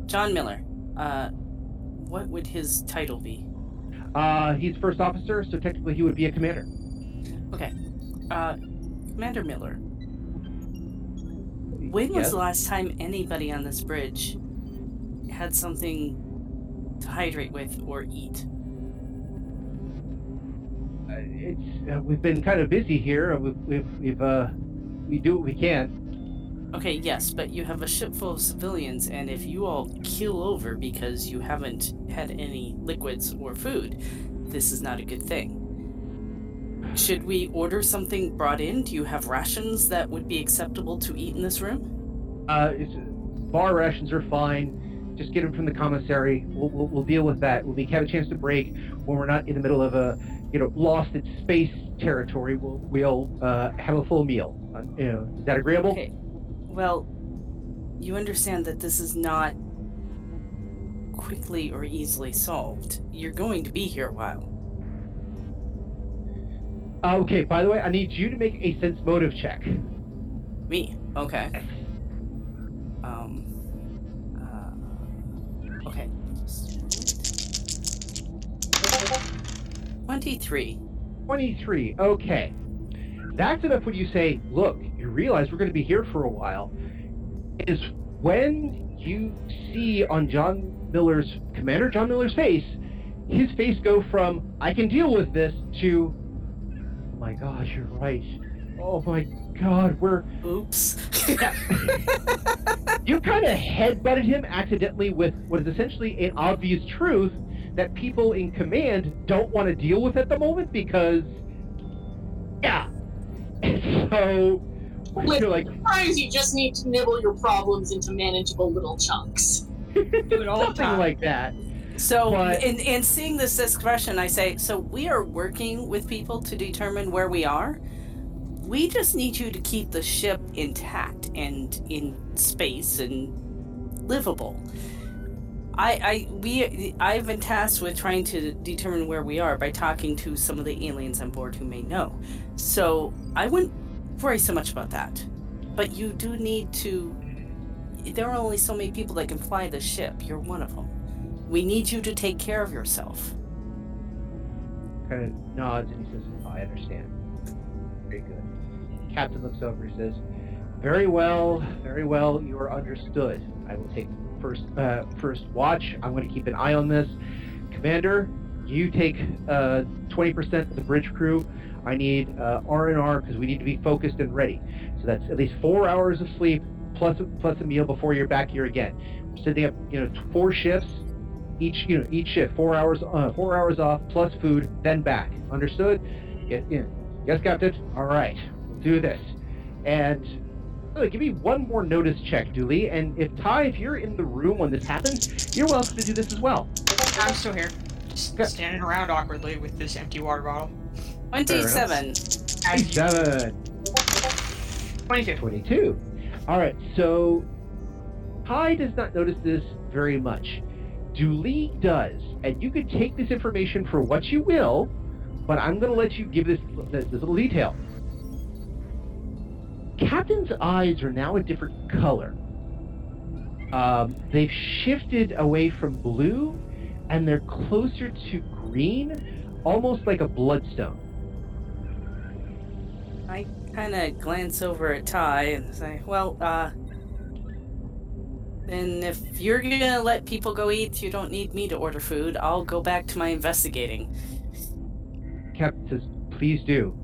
John Miller. Uh, what would his title be? Uh, he's first officer, so technically he would be a commander. Okay. Uh, Commander Miller. When was Yes? the last time anybody on this bridge had something to hydrate with or eat? Uh, it's uh, we've been kind of busy here. We've we've, we've uh we do what we can. Okay, yes, but you have a ship full of civilians, and if you all keel over because you haven't had any liquids or food, this is not a good thing. Should we order something brought in? Do you have rations that would be acceptable to eat in this room? Uh, bar rations are fine. Just get them from the commissary. We'll, we'll, we'll deal with that. When we have a chance to break, when we're not in the middle of a you know lost in space territory, we'll we'll uh, have a full meal. Uh, you know, is that agreeable? Okay. Well, you understand that this is not quickly or easily solved. You're going to be here a while. Uh, okay. By the way, I need you to make a sense motive check. Me? Okay. Um. Uh, Okay. 23. 23. Okay. That's enough when you say, look, you realize we're going to be here for a while. Is when you see on John Miller's, Commander John Miller's face, his face go from, I can deal with this, to, oh my gosh, you're right. Oh my god, we're. Oops. [LAUGHS] You kind of headbutted him accidentally with what is essentially an obvious truth that people in command don't want to deal with at the moment because, yeah. And [LAUGHS] so, Like- you're like, Sometimes you just need to nibble your problems into manageable little chunks. [LAUGHS] Do it all the something like that. So, But- in, in seeing this expression, I say, so we are working with people to determine where we are. We just need you to keep the ship intact and in space and livable. I, I, we, I've been tasked with trying to determine where we are by talking to some of the aliens on board who may know. So I wouldn't worry so much about that. But you do need to. There are only so many people that can fly the ship. You're one of them. We need you to take care of yourself. Kind of nods and he says, "Oh, I understand. Very good. Captain looks over. and says, Very well, very well. You are understood. I will take first uh, first watch. I'm going to keep an eye on this. Commander, you take uh, 20% of the bridge crew. I need uh, R&R because we need to be focused and ready. So that's at least four hours of sleep plus plus a meal before you're back here again. We're setting up, you know, four shifts. Each, you know, each shift, four hours, uh, four hours off plus food, then back. Understood? Yeah, yeah. Yes, Captain. All right, we'll do this. And uh, give me one more notice check, Du'li. And if Ty, if you're in the room when this happens, you're welcome to do this as well. I'm still here. Just Okay. standing around awkwardly with this empty water bottle. 27. As you- Seven. 22. 22. All right, so Ty does not notice this very much. Du'li does, and you can take this information for what you will, but I'm going to let you give this, this this little detail. Captain's eyes are now a different color. Um, they've shifted away from blue, and they're closer to green, almost like a bloodstone. I kind of glance over at Ty and say, well, uh, then if you're gonna let people go eat, you don't need me to order food. I'll go back to my investigating. Captain says, please do.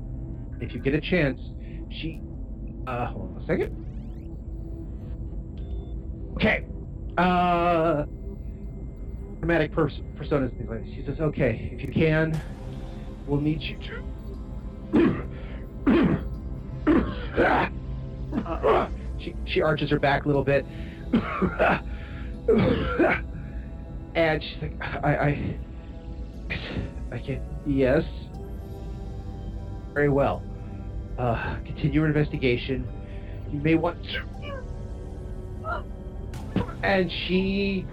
If you get a chance, she. Uh, hold on a second. Okay. Uh. Dramatic pers- personas. She says, okay, if you can, we'll need you to. [CLEARS THROAT] [COUGHS] she, she arches her back a little bit. [COUGHS] and she's like, I, I, I can't, yes. Very well. Uh, continue your investigation. You may want to. And she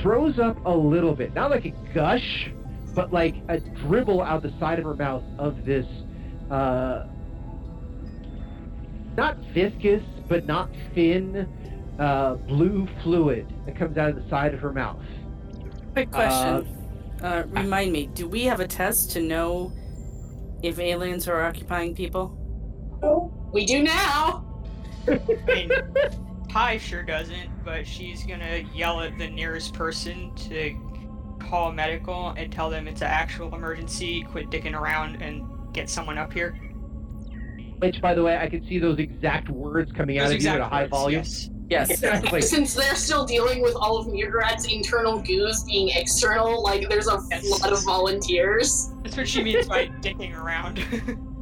throws up a little bit, not like a gush, but like a dribble out the side of her mouth of this, uh, not viscous, but not thin, uh, blue fluid that comes out of the side of her mouth. Quick question. Uh, remind me, do we have a test to know if aliens are occupying people? We do now. I mean, Ty sure doesn't, but she's gonna yell at the nearest person to call medical and tell them it's an actual emergency, quit dicking around, and get someone up here. Which, by the way, I can see those exact words coming out of you at a exact high words, volume. yes. Yes. Exactly. Since they're still dealing with all of Mrr'grr'rat's internal goos being external, like there's a Yes. lot of volunteers. That's what she means by [LAUGHS] dicking around. [LAUGHS]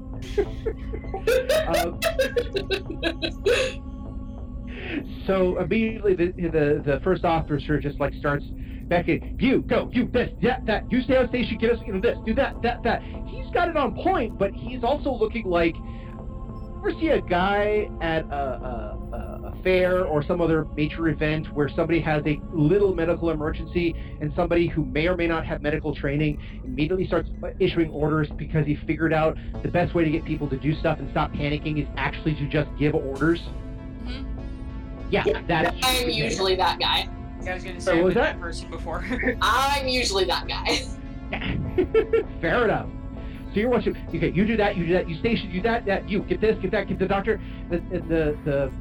Um, so immediately the, the the first officer just like starts beckoning you go you this that that you stay on station get us you know this do that that that he's got it on point but he's also looking like ever see a guy at a, a, a, a fair or some other major event where somebody has a little medical emergency and somebody who may or may not have medical training immediately starts issuing orders because he figured out the best way to get people to do stuff and stop panicking is actually to just give orders. Mhm. yeah, that's. I'm usually that guy. I was gonna say I've been that? that person before. [LAUGHS] I'm usually that guy. [LAUGHS] Fair enough. So you're watching. Okay, you do that. You do that. You station. You that. That. You get this. Get that. Get the doctor. The the the, the,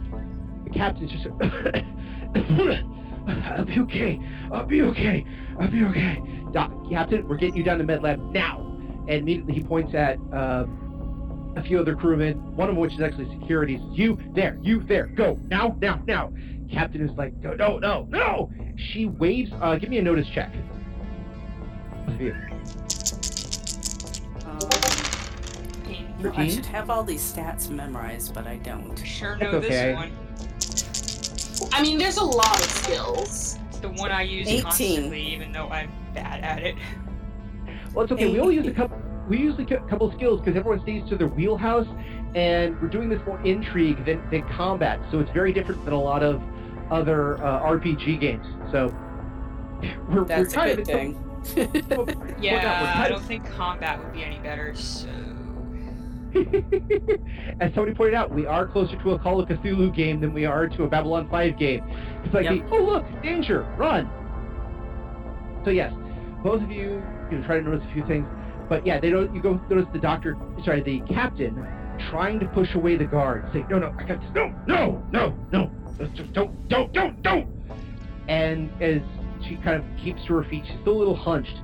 the captain's just. [COUGHS] I'll be okay. I'll be okay. I'll be okay. Doc, Captain, we're getting you down to med lab now. And immediately he points at um, a few other crewmen. One of which is actually security. Says, You there. You there. Go now. Now. Now. Captain is like, no, no, no, no. She waves. Uh, give me a notice check. Both you. Um, you know, I should have all these stats memorized, but I don't. sure That's know okay. this one. I mean, there's a lot of skills. It's the one I use 18. constantly, even though I'm bad at it. Well, it's okay. We only use a couple. We use a couple skills because everyone stays to their wheelhouse, and we're doing this more intrigue than, than combat. So it's very different than a lot of other uh, RPG games. So we're, we're That's a good thing. Well, [LAUGHS] Yeah, I don't think combat would be any better, so. [LAUGHS] As somebody pointed out, we are closer to a Call of Cthulhu game than we are to a Babylon 5 game. It's like, Yep. the, oh look, danger, run. So yes, both of you, you know, try to notice a few things, but yeah, they don't. You go notice the doctor, sorry, the captain, trying to push away the guard. Say, no, no, I got this. No, no, no, no, just don't, don't, don't, don't. And as she kind of keeps to her feet, she's still a little hunched.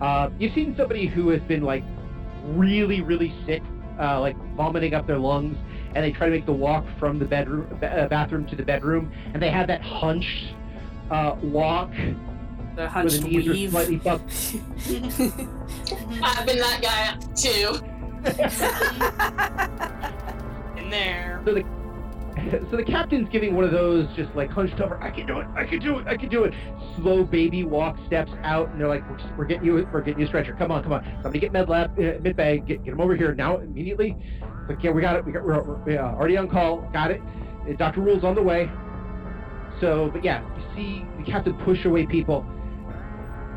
Uh, you've seen somebody who has been like really, really sick, uh, like vomiting up their lungs, and they try to make the walk from the bedroom, ba- uh, bathroom to the bedroom, and they have that hunched uh, walk The where hunched the knees are slightly up. [LAUGHS] I've been that guy too. [LAUGHS] In there. So the [LAUGHS] so the captain's giving one of those just like hunched over. I can do it. I can do it. I can do it. Slow baby walk steps out, and they're like, "We're, we're getting you. We're getting you a stretcher. Come on, come on. Somebody get med lab, uh, mid bag. Get get him over here now immediately." Like, yeah, we got it. We got we're, we're uh, already on call. Got it. Doctor Rule's on the way. So, but yeah, you see the captain push away people.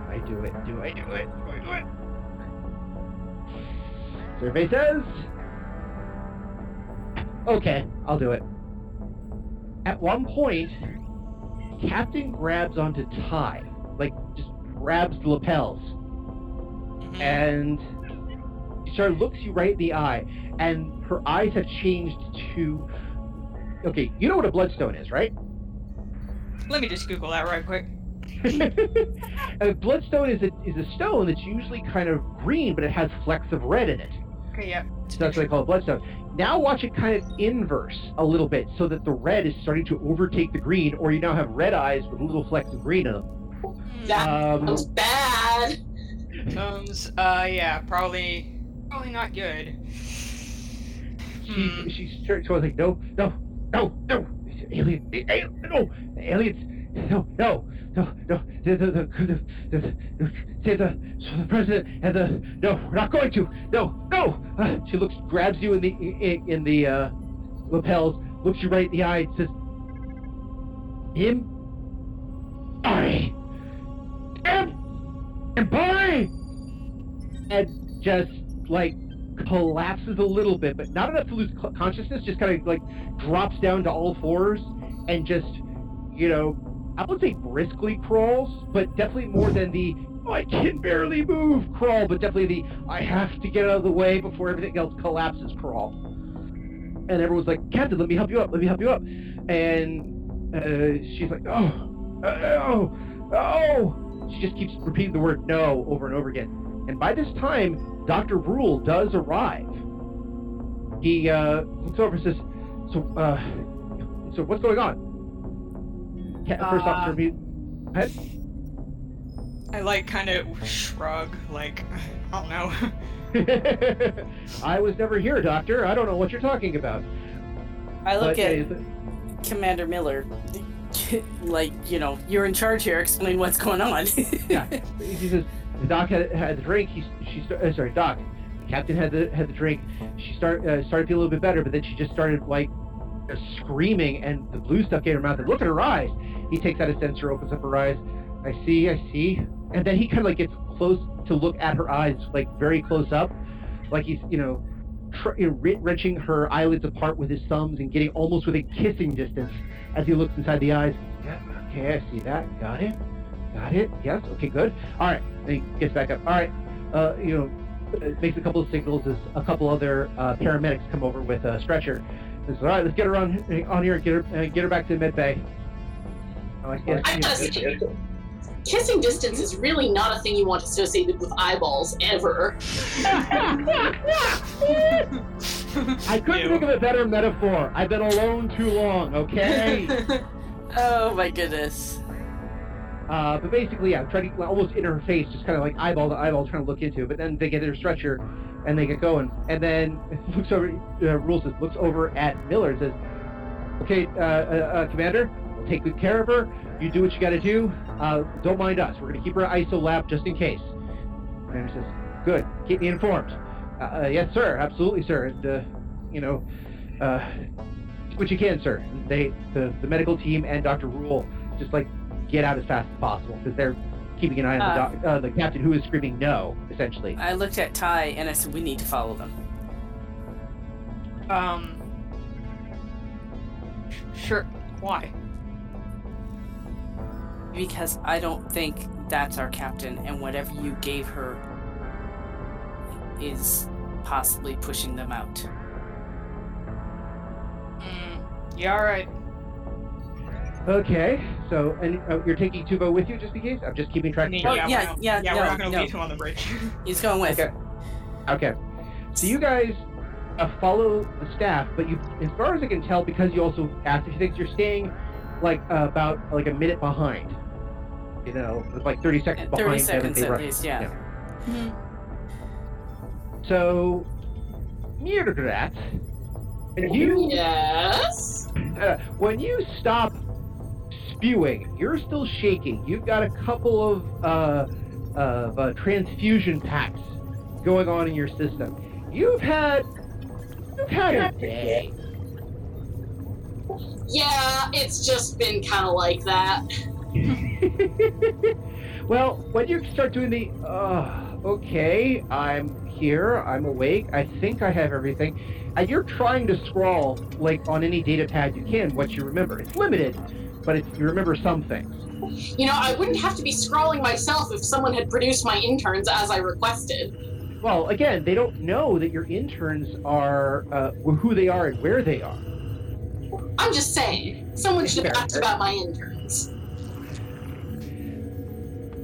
I do it. Do I do it? Do I do it? Survey says. Okay, I'll do it. At one point, Captain grabs onto Ty, like just grabs the lapels, Mhm. and she sort of looks you right in the eye, and her eyes have changed to. Okay, you know what a bloodstone is, right? Let me just Google that right quick. [LAUGHS] a bloodstone is a is a stone that's usually kind of green, but it has flecks of red in it. Okay, yeah. So that's what they call it bloodstone. Now watch it kind of inverse a little bit so that the red is starting to overtake the green, or you now have red eyes with little flecks of green in them. That Um, sounds bad. Thumbs, uh, yeah, probably, probably not good. she, Hmm. she's she was like, no, no, no, no, alien, alien no, aliens, no, no, no, no, the, the, the, the, the, the, the, president and the, no, we're not going to, no, no. Uh, she looks, grabs you in the, in, the uh, lapels, looks you right in the eye, and says, him, I am, and by, and just like collapses a little bit, but not enough to lose consciousness. Just kind of like drops down to all fours and just, you know, I would say briskly crawls, but definitely more than the "Oh, I can barely move crawl, but definitely the I have to get out of the way before everything else collapses crawl. And everyone's like, Captain, let me help you up. Let me help you up. And uh, she's like, Oh, uh, oh, oh. She just keeps repeating the word no over and over again. And by this time, Dr. Rule does arrive. He uh, looks over and says, "So, uh, so what's going on?" Ca- First Uh, officer, me. Head? I like kind of shrug, like, I don't know. [LAUGHS] I was never here, Doctor. I don't know what you're talking about. I look But, at uh, Commander Miller, [LAUGHS] like, you know, you're in charge here. Explain what's going on. [LAUGHS] yeah, he says the doc had, had the drink. He she uh, sorry, doc. The captain had the had the drink. She start uh, started to feel a little bit better, but then she just started like uh, screaming, and the blue stuff came in her mouth. And look at her eyes. He takes out a sensor, opens up her eyes. I see, I see, and then he kind of like gets close to look at her eyes, like very close up, like he's you know tr- wrenching her eyelids apart with his thumbs and getting almost within kissing distance as he looks inside the eyes. Yeah, okay, I see that. Got it. Got it. Yes. Okay, good. All right. And he gets back up. All right. Uh, you know, uh, makes a couple of signals as a couple other uh, paramedics come over with a stretcher. Says, all right, let's get her on on here. Get her uh, get her back to the med bay. Oh, I guess, I you know, gotta kissing distance is really not a thing you want associated with eyeballs ever. [LAUGHS] I couldn't Ew. think of a better metaphor. I've been alone too long. Okay. [LAUGHS] oh my goodness. Uh, but basically, yeah, trying to almost in her face, just kind of like eyeball to eyeball, trying to look into. But then they get their stretcher, and they get going. And then [LAUGHS] looks over, uh, rules says, looks over at Miller and says, "Okay, uh, uh, uh, Commander, we'll take good care of her. You do what you got to do. Uh, don't mind us. We're gonna keep her ISO lab just in case." Commander says, "Good. Keep me informed." Uh, uh, yes, sir. Absolutely, sir. And uh, you know, uh, do what you can, sir. They, the, the medical team and Dr. Rule, just like get out as fast as possible because they're keeping an eye on Uh. the, doc, uh, the captain who is screaming no, essentially. I looked at Ty and I said, we need to follow them. Um. Sure. Why? Because I don't think that's our captain, and whatever you gave her is possibly pushing them out. Mm, yeah, alright. Okay, so and uh, you're taking Tuvo with you just in case. I'm just keeping track. Yeah, Oh, yeah, yeah, yeah, yeah, no, we're not gonna no. leave him on the bridge. [LAUGHS] He's going with. Okay. Okay. So you guys uh, follow the staff, but you, as far as I can tell, because you also asked if you think you're staying like uh, about like a minute behind. You know, with like 30 seconds Uh, behind. 30 them seconds as they at rush. least, yeah. Yeah. So, Mrr'grr'rat, when you Yes. uh, when you stop spewing, you're still shaking. You've got a couple of uh, of uh, transfusion packs going on in your system. You've had you've had a day. Yeah, it's just been kind of like that. [LAUGHS] [LAUGHS] well, when you start doing the, uh, okay, I'm here, I'm awake, I think I have everything, and you're trying to scrawl, like, on any data pad you can, what you remember. It's limited, but it's, you remember some things. You know, I wouldn't have to be scrawling myself if someone had produced my interns as I requested. Well, again, they don't know that your interns are, uh, who they are and where they are. I'm just saying, someone should have asked about my interns.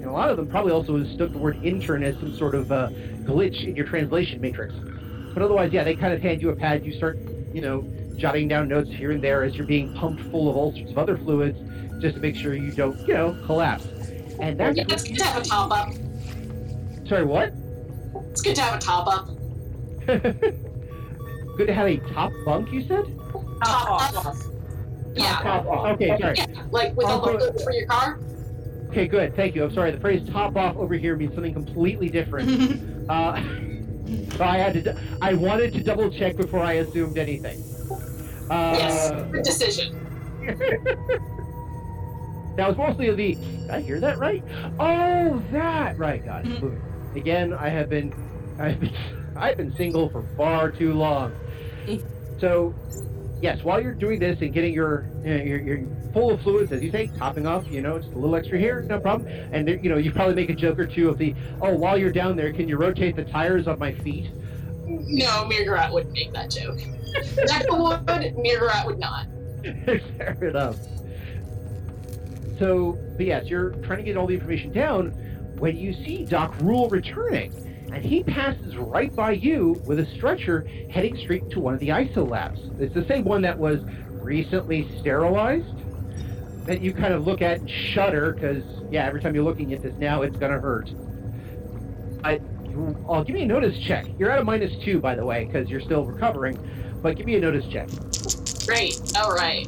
And a lot of them probably also took the word intern as some sort of uh, glitch in your translation matrix. But otherwise, yeah, they kind of hand you a pad. You start, you know, jotting down notes here and there as you're being pumped full of all sorts of other fluids, just to make sure you don't, you know, collapse. And that's Yeah, it's good to have a top up. sorry, what? It's good to have a top up. [LAUGHS] Good to have a top bunk, you said? Top up. Yeah, Top off. Okay, sorry. yeah, like with all the Also- goods for your car. Okay, good. Thank you. I'm sorry. The phrase "top off" over here means something completely different. [LAUGHS] uh, so I had to. I wanted to double check before I assumed anything. Uh, Yes, good decision. [LAUGHS] That was mostly the. Did I hear that right? Oh, that right. Got it. Moving. Again, I have been, I've been, [LAUGHS] I've been single for far too long. So, yes, while you're doing this and getting your, your, your full of fluids, as you say, topping off, you know, just a little extra here, no problem. And there- you know, you probably make a joke or two of the, oh, while you're down there, can you rotate the tires on my feet? No, Mrr'grr'rat wouldn't make that joke. Deca would, Mrr'grr'rat would not. [LAUGHS] Fair enough. So, but yes, you're trying to get all the information down when you see Doc Rule returning, and he passes right by you with a stretcher heading straight to one of the ISO labs. It's the same one that was recently sterilized. That you kind of look at and shudder because, yeah, every time you're looking at this now, it's gonna hurt. I, I'll give me a notice check. You're at a minus two, by the way, because you're still recovering. But give me a notice check. Great. All right.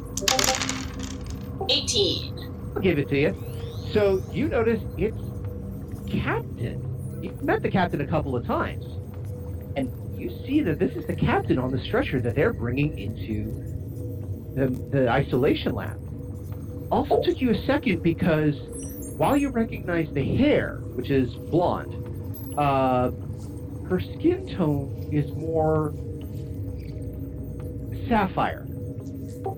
18. I'll give it to you. So you notice it's Captain. You've met the captain a couple of times, and you see that this is the captain on the stretcher that they're bringing into the, the isolation lab. Also took you a second because while you recognize the hair, which is blonde, uh, her skin tone is more sapphire.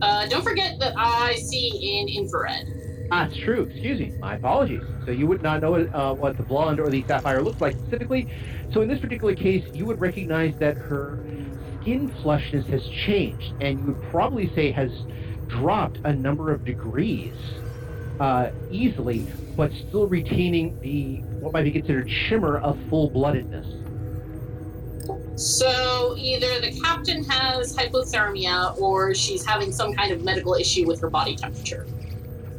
Uh, don't forget that I see in infrared. That's true. Excuse me. My apologies. So you would not know uh, what the blonde or the sapphire looks like specifically. So in this particular case, you would recognize that her skin flushness has changed, and you would probably say has dropped a number of degrees uh, easily, but still retaining the what might be considered shimmer of full-bloodedness. So either the captain has hypothermia or she's having some kind of medical issue with her body temperature.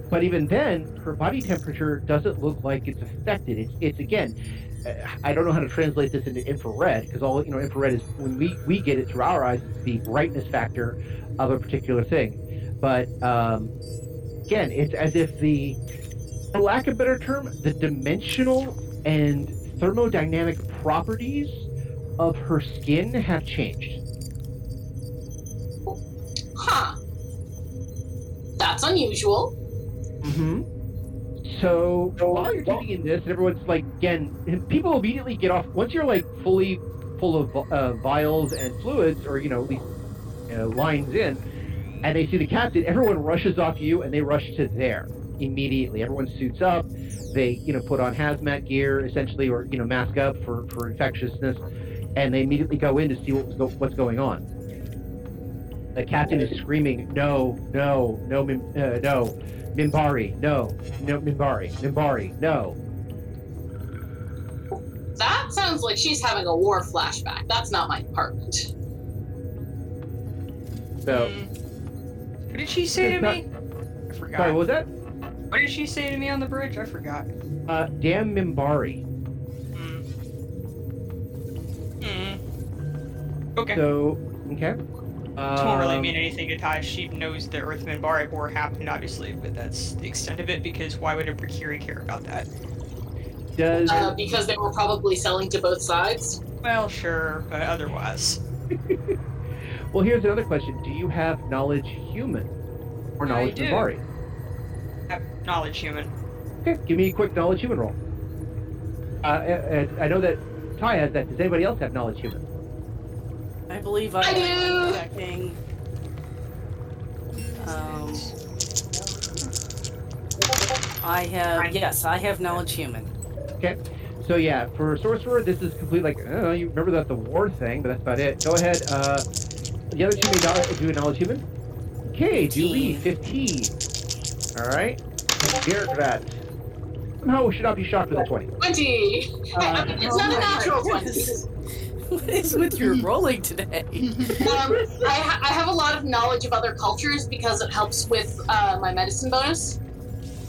But even then, her body temperature doesn't look like it's affected. It's, it's again, uh, I don't know how to translate this into infrared because all you know, infrared is when we we get it through our eyes, it's the brightness factor of a particular thing. But um, again, it's as if the, for lack of a better term, the dimensional and thermodynamic properties of her skin have changed. Huh. That's unusual. Mm-hmm. So while you're taking in this, and everyone's like, again, people immediately get off once you're like fully full of uh, vials and fluids, or you know, at least uh, lines in, and they see the captain. Everyone rushes off you, and they rush to there immediately. Everyone suits up. They, you know, put on hazmat gear essentially, or you know, mask up for for infectiousness, and they immediately go in to see what's, go- what's going on. The captain is screaming, "No, no, no, Mim- uh, no, Minbari, no, no, Minbari, Minbari, no." That sounds like she's having a war flashback. That's not my department. So, Hmm. What did she say to not- me? I forgot. sorry, what was that? What did she say to me on the bridge? I forgot. Uh, damn Minbari. Hmm. Hmm. Okay. So, okay. This won't really Um, mean anything to Ty. She knows the Earth-Minbari War happened, obviously, but that's the extent of it. Because why would a Precuri care about that? Does Uh, because they were probably selling to both sides. Well, sure, but otherwise, [LAUGHS] well, here's another question: Do you have knowledge human or I knowledge do. Minbari? have knowledge human. Okay, give me a quick knowledge human roll. Uh, and I know that Ty has that. Does anybody else have knowledge human? I believe I, I do. checking. Um, I have yes, I have knowledge human. Okay. So yeah, for sorcerer, this is complete like I don't know. You remember that the war thing, but that's about it. Go ahead. Uh, the other two may knowledge, do a knowledge human. Okay, Julie, fifteen. All right. Bureaucrat. Somehow we should not be shocked with a twenty. 20! I mean, it's oh not a natural 20. [LAUGHS] What is with your rolling today? [LAUGHS] Um, I, ha- I have a lot of knowledge of other cultures because it helps with uh, my medicine bonus.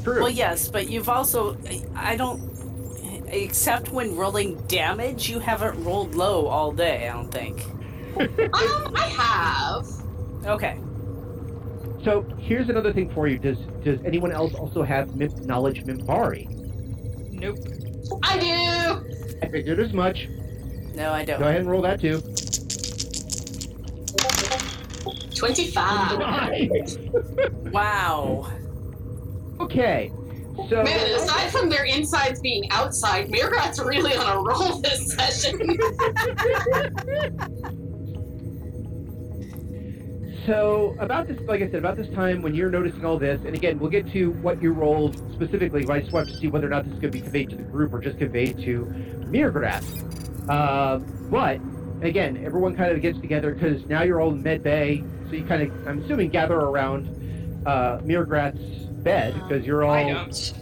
True. Well, yes, but you've also I don't except when rolling damage, you haven't rolled low all day. I don't think. Um, I have. Okay. So here's another thing for you. Does does anyone else also have mim- knowledge Minbari? Nope. I do! I figured as much. No, I don't. Go ahead and roll that too. 25. Nice. Wow. Okay. So Man, aside from their insides being outside, Mrr'grr'rat's really on a roll this session. [LAUGHS] So about this, like I said, about this time when you're noticing all this, and again, we'll get to what you rolled specifically. But I just wanted to see whether or not this is going to be conveyed to the group or just conveyed to Mrr'grr'rat. Um, but again, everyone kind of gets together because now you're all in med bay, so you kind of, I'm assuming, gather around uh, bed because you're all. I don't.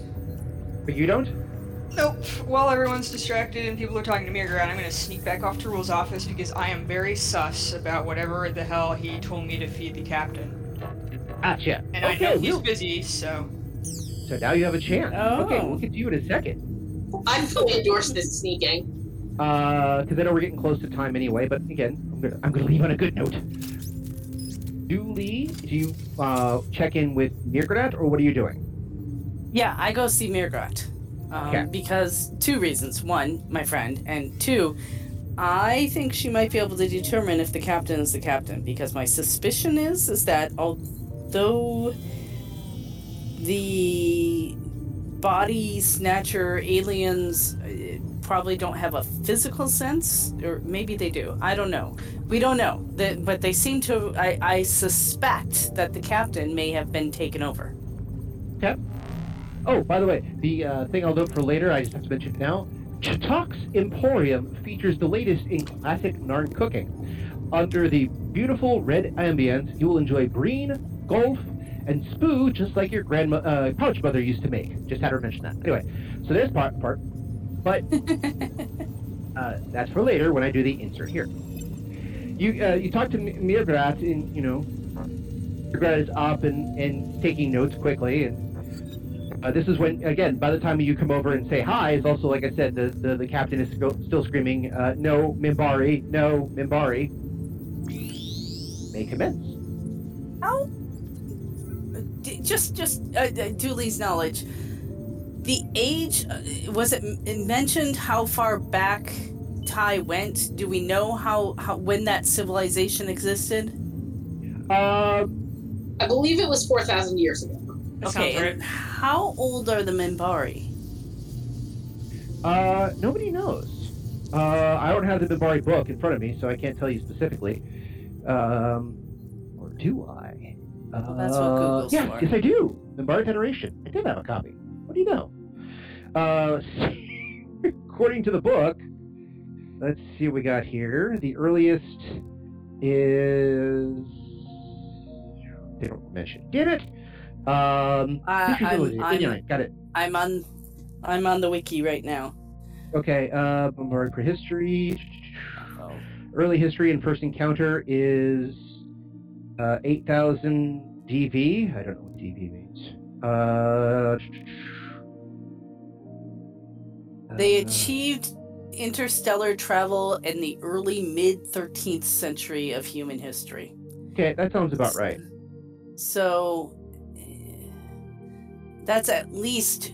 But you don't. Nope. While everyone's distracted and people are talking to me around, I'm gonna sneak back off to Rule's office because I am very sus about whatever the hell he told me to feed the captain. Gotcha. And I know he's busy, so so now you have a chance. Oh. Okay, we'll get to you in a second. I fully endorse this sneaking. Uh, because I know we're getting close to time anyway. But again, I'm gonna I'm gonna leave on a good note. Du'li, do you uh, check in with Mrr'grr'rat, or what are you doing? Yeah, I go see Mrr'grr'rat. Um, Okay. Because two reasons. One, my friend, and two, I think she might be able to determine if the captain is the captain. Because my suspicion is is that although the body snatcher aliens uh, probably don't have a physical sense, or maybe they do. I don't know. We don't know. The, but they seem to. I, I suspect that the captain may have been taken over. Okay. Oh, by the way, the uh, thing I'll note for later, I just have to mention now. Chautauqua's Emporium features the latest in classic Narn cooking. Under the beautiful red ambience, you will enjoy breen, golf, and spoo just like your grandma, uh, pouch mother used to make. Just had her mention that. Anyway, so there's part, part. But [LAUGHS] uh, that's for later when I do the insert here. You uh, you talk to Mrr'grr'rat and you know Mrr'grr'rat is up and, and taking notes quickly and uh, this is when again by the time you come over and say hi is also like I said the the, the captain is still, still screaming uh, no Minbari no Minbari may commence. How? D- Just, just uh, uh, Du'li's knowledge. The age uh, was it m- mentioned how far back Ty went? Do we know how, how when that civilization existed? Uh, I believe it was 4,000 years ago. That okay, right. how old are the Minbari? uh, nobody knows. Uh, I don't have the Minbari book in front of me, so I can't tell you specifically. Um, or do I? Well, that's what Uh, Google's yeah, for. yes, I do. Minbari Federation. I did have a copy. What do you know? Uh, [LAUGHS] according to the book, let's see what we got here. The earliest is. They don't mention. Get it? Um, Uh, I'm- ability. I'm- Anyway, got it. I'm on, I'm on the wiki right now. Okay, uh, Minbari prehistory. Oh. Early history and first encounter is uh, 8,000 DV. I don't know what DV means. Uh, They uh, achieved interstellar travel in the early mid 13th century of human history. Okay, that sounds about right. So that's at least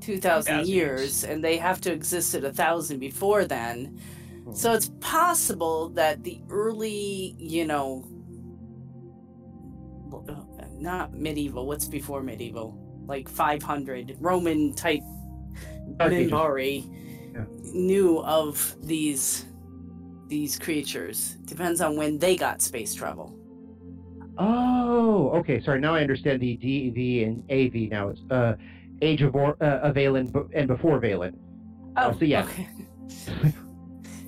2,000 2,000 years, and they have to exist at a thousand before then. So it's possible that the early, you know, uh, not medieval, what's before medieval? Like 500 Roman type Minbari Yeah. knew of these these creatures. Depends on when they got space travel. Oh, okay. Sorry, now I understand the DV and AV now. It's uh, Age of, Or- uh, of Valen and before Valen. Oh, so yeah. okay. [LAUGHS]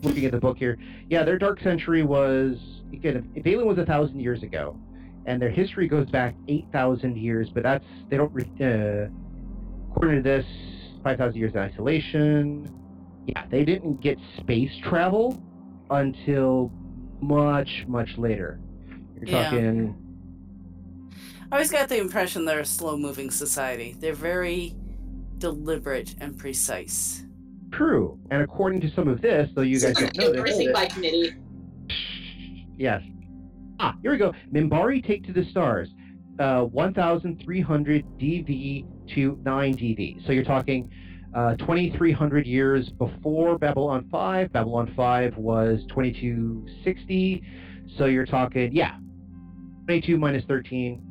[LAUGHS] looking at the book here. Yeah, their dark century was again. Valen was a thousand years ago, and their history goes back eight thousand years. But that's they don't. re- Uh, according to this, five thousand years in isolation. Yeah, they didn't get space travel until much, much later. You're Yeah. talking. I always got the impression they're a slow moving society. They're very deliberate and precise. True, and according to some of this, though you guys don't know this, Everything by committee. Yes. Ah, here we go. Minbari take to the stars. Uh, 1,300 DV to 9 DV. So you're talking uh, 2,300 years before Babylon 5. Babylon 5 was 2260. So you're talking, yeah, 22 minus 13.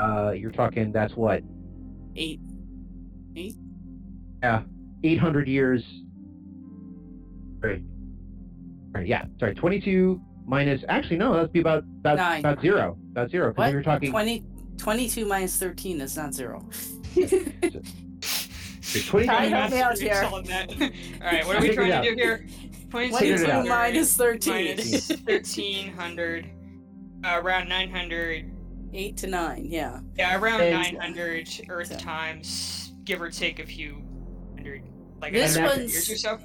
Uh, you're talking, that's what? Eight. Eight? Yeah, 800 years. Right. Right, yeah, sorry, 22 minus, actually, no, that'd be about, about, Nine. about zero. About zero. Because What? we were talking 20, 22 minus 13 is not zero. 22 Try help me out here. [LAUGHS] All right, what are we trying to do here? 22 minus 13. minus 1300, uh, around 900. 8 to 9, yeah. Yeah, around And- 900 Earth So- times, give or take a few hundred, like This another one's- years or so.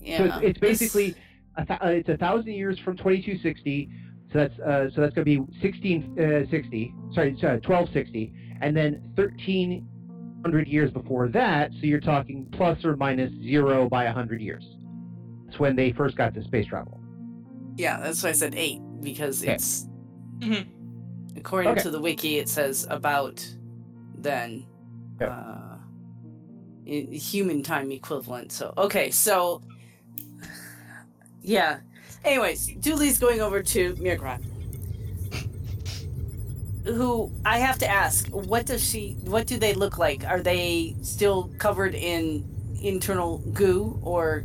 Yeah. So it's, it's This- basically a th- uh, it's a thousand years from 2260. So that's uh, so that's going to be 1660. sorry, sorry, 1260, and then 1300 years before that. So you're talking plus or minus zero by 100 years. That's when they first got to space travel. Yeah, that's why I said 8, because Okay. it's. Mhm. According Okay. to the wiki, it says about then. Yeah. Uh, human time equivalent. So, okay, so. [SIGHS] Yeah. Anyways, Du'li's going over to Mrr'grr'rat. Who I have to ask, what does she what do they look like? Are they still covered in internal goo or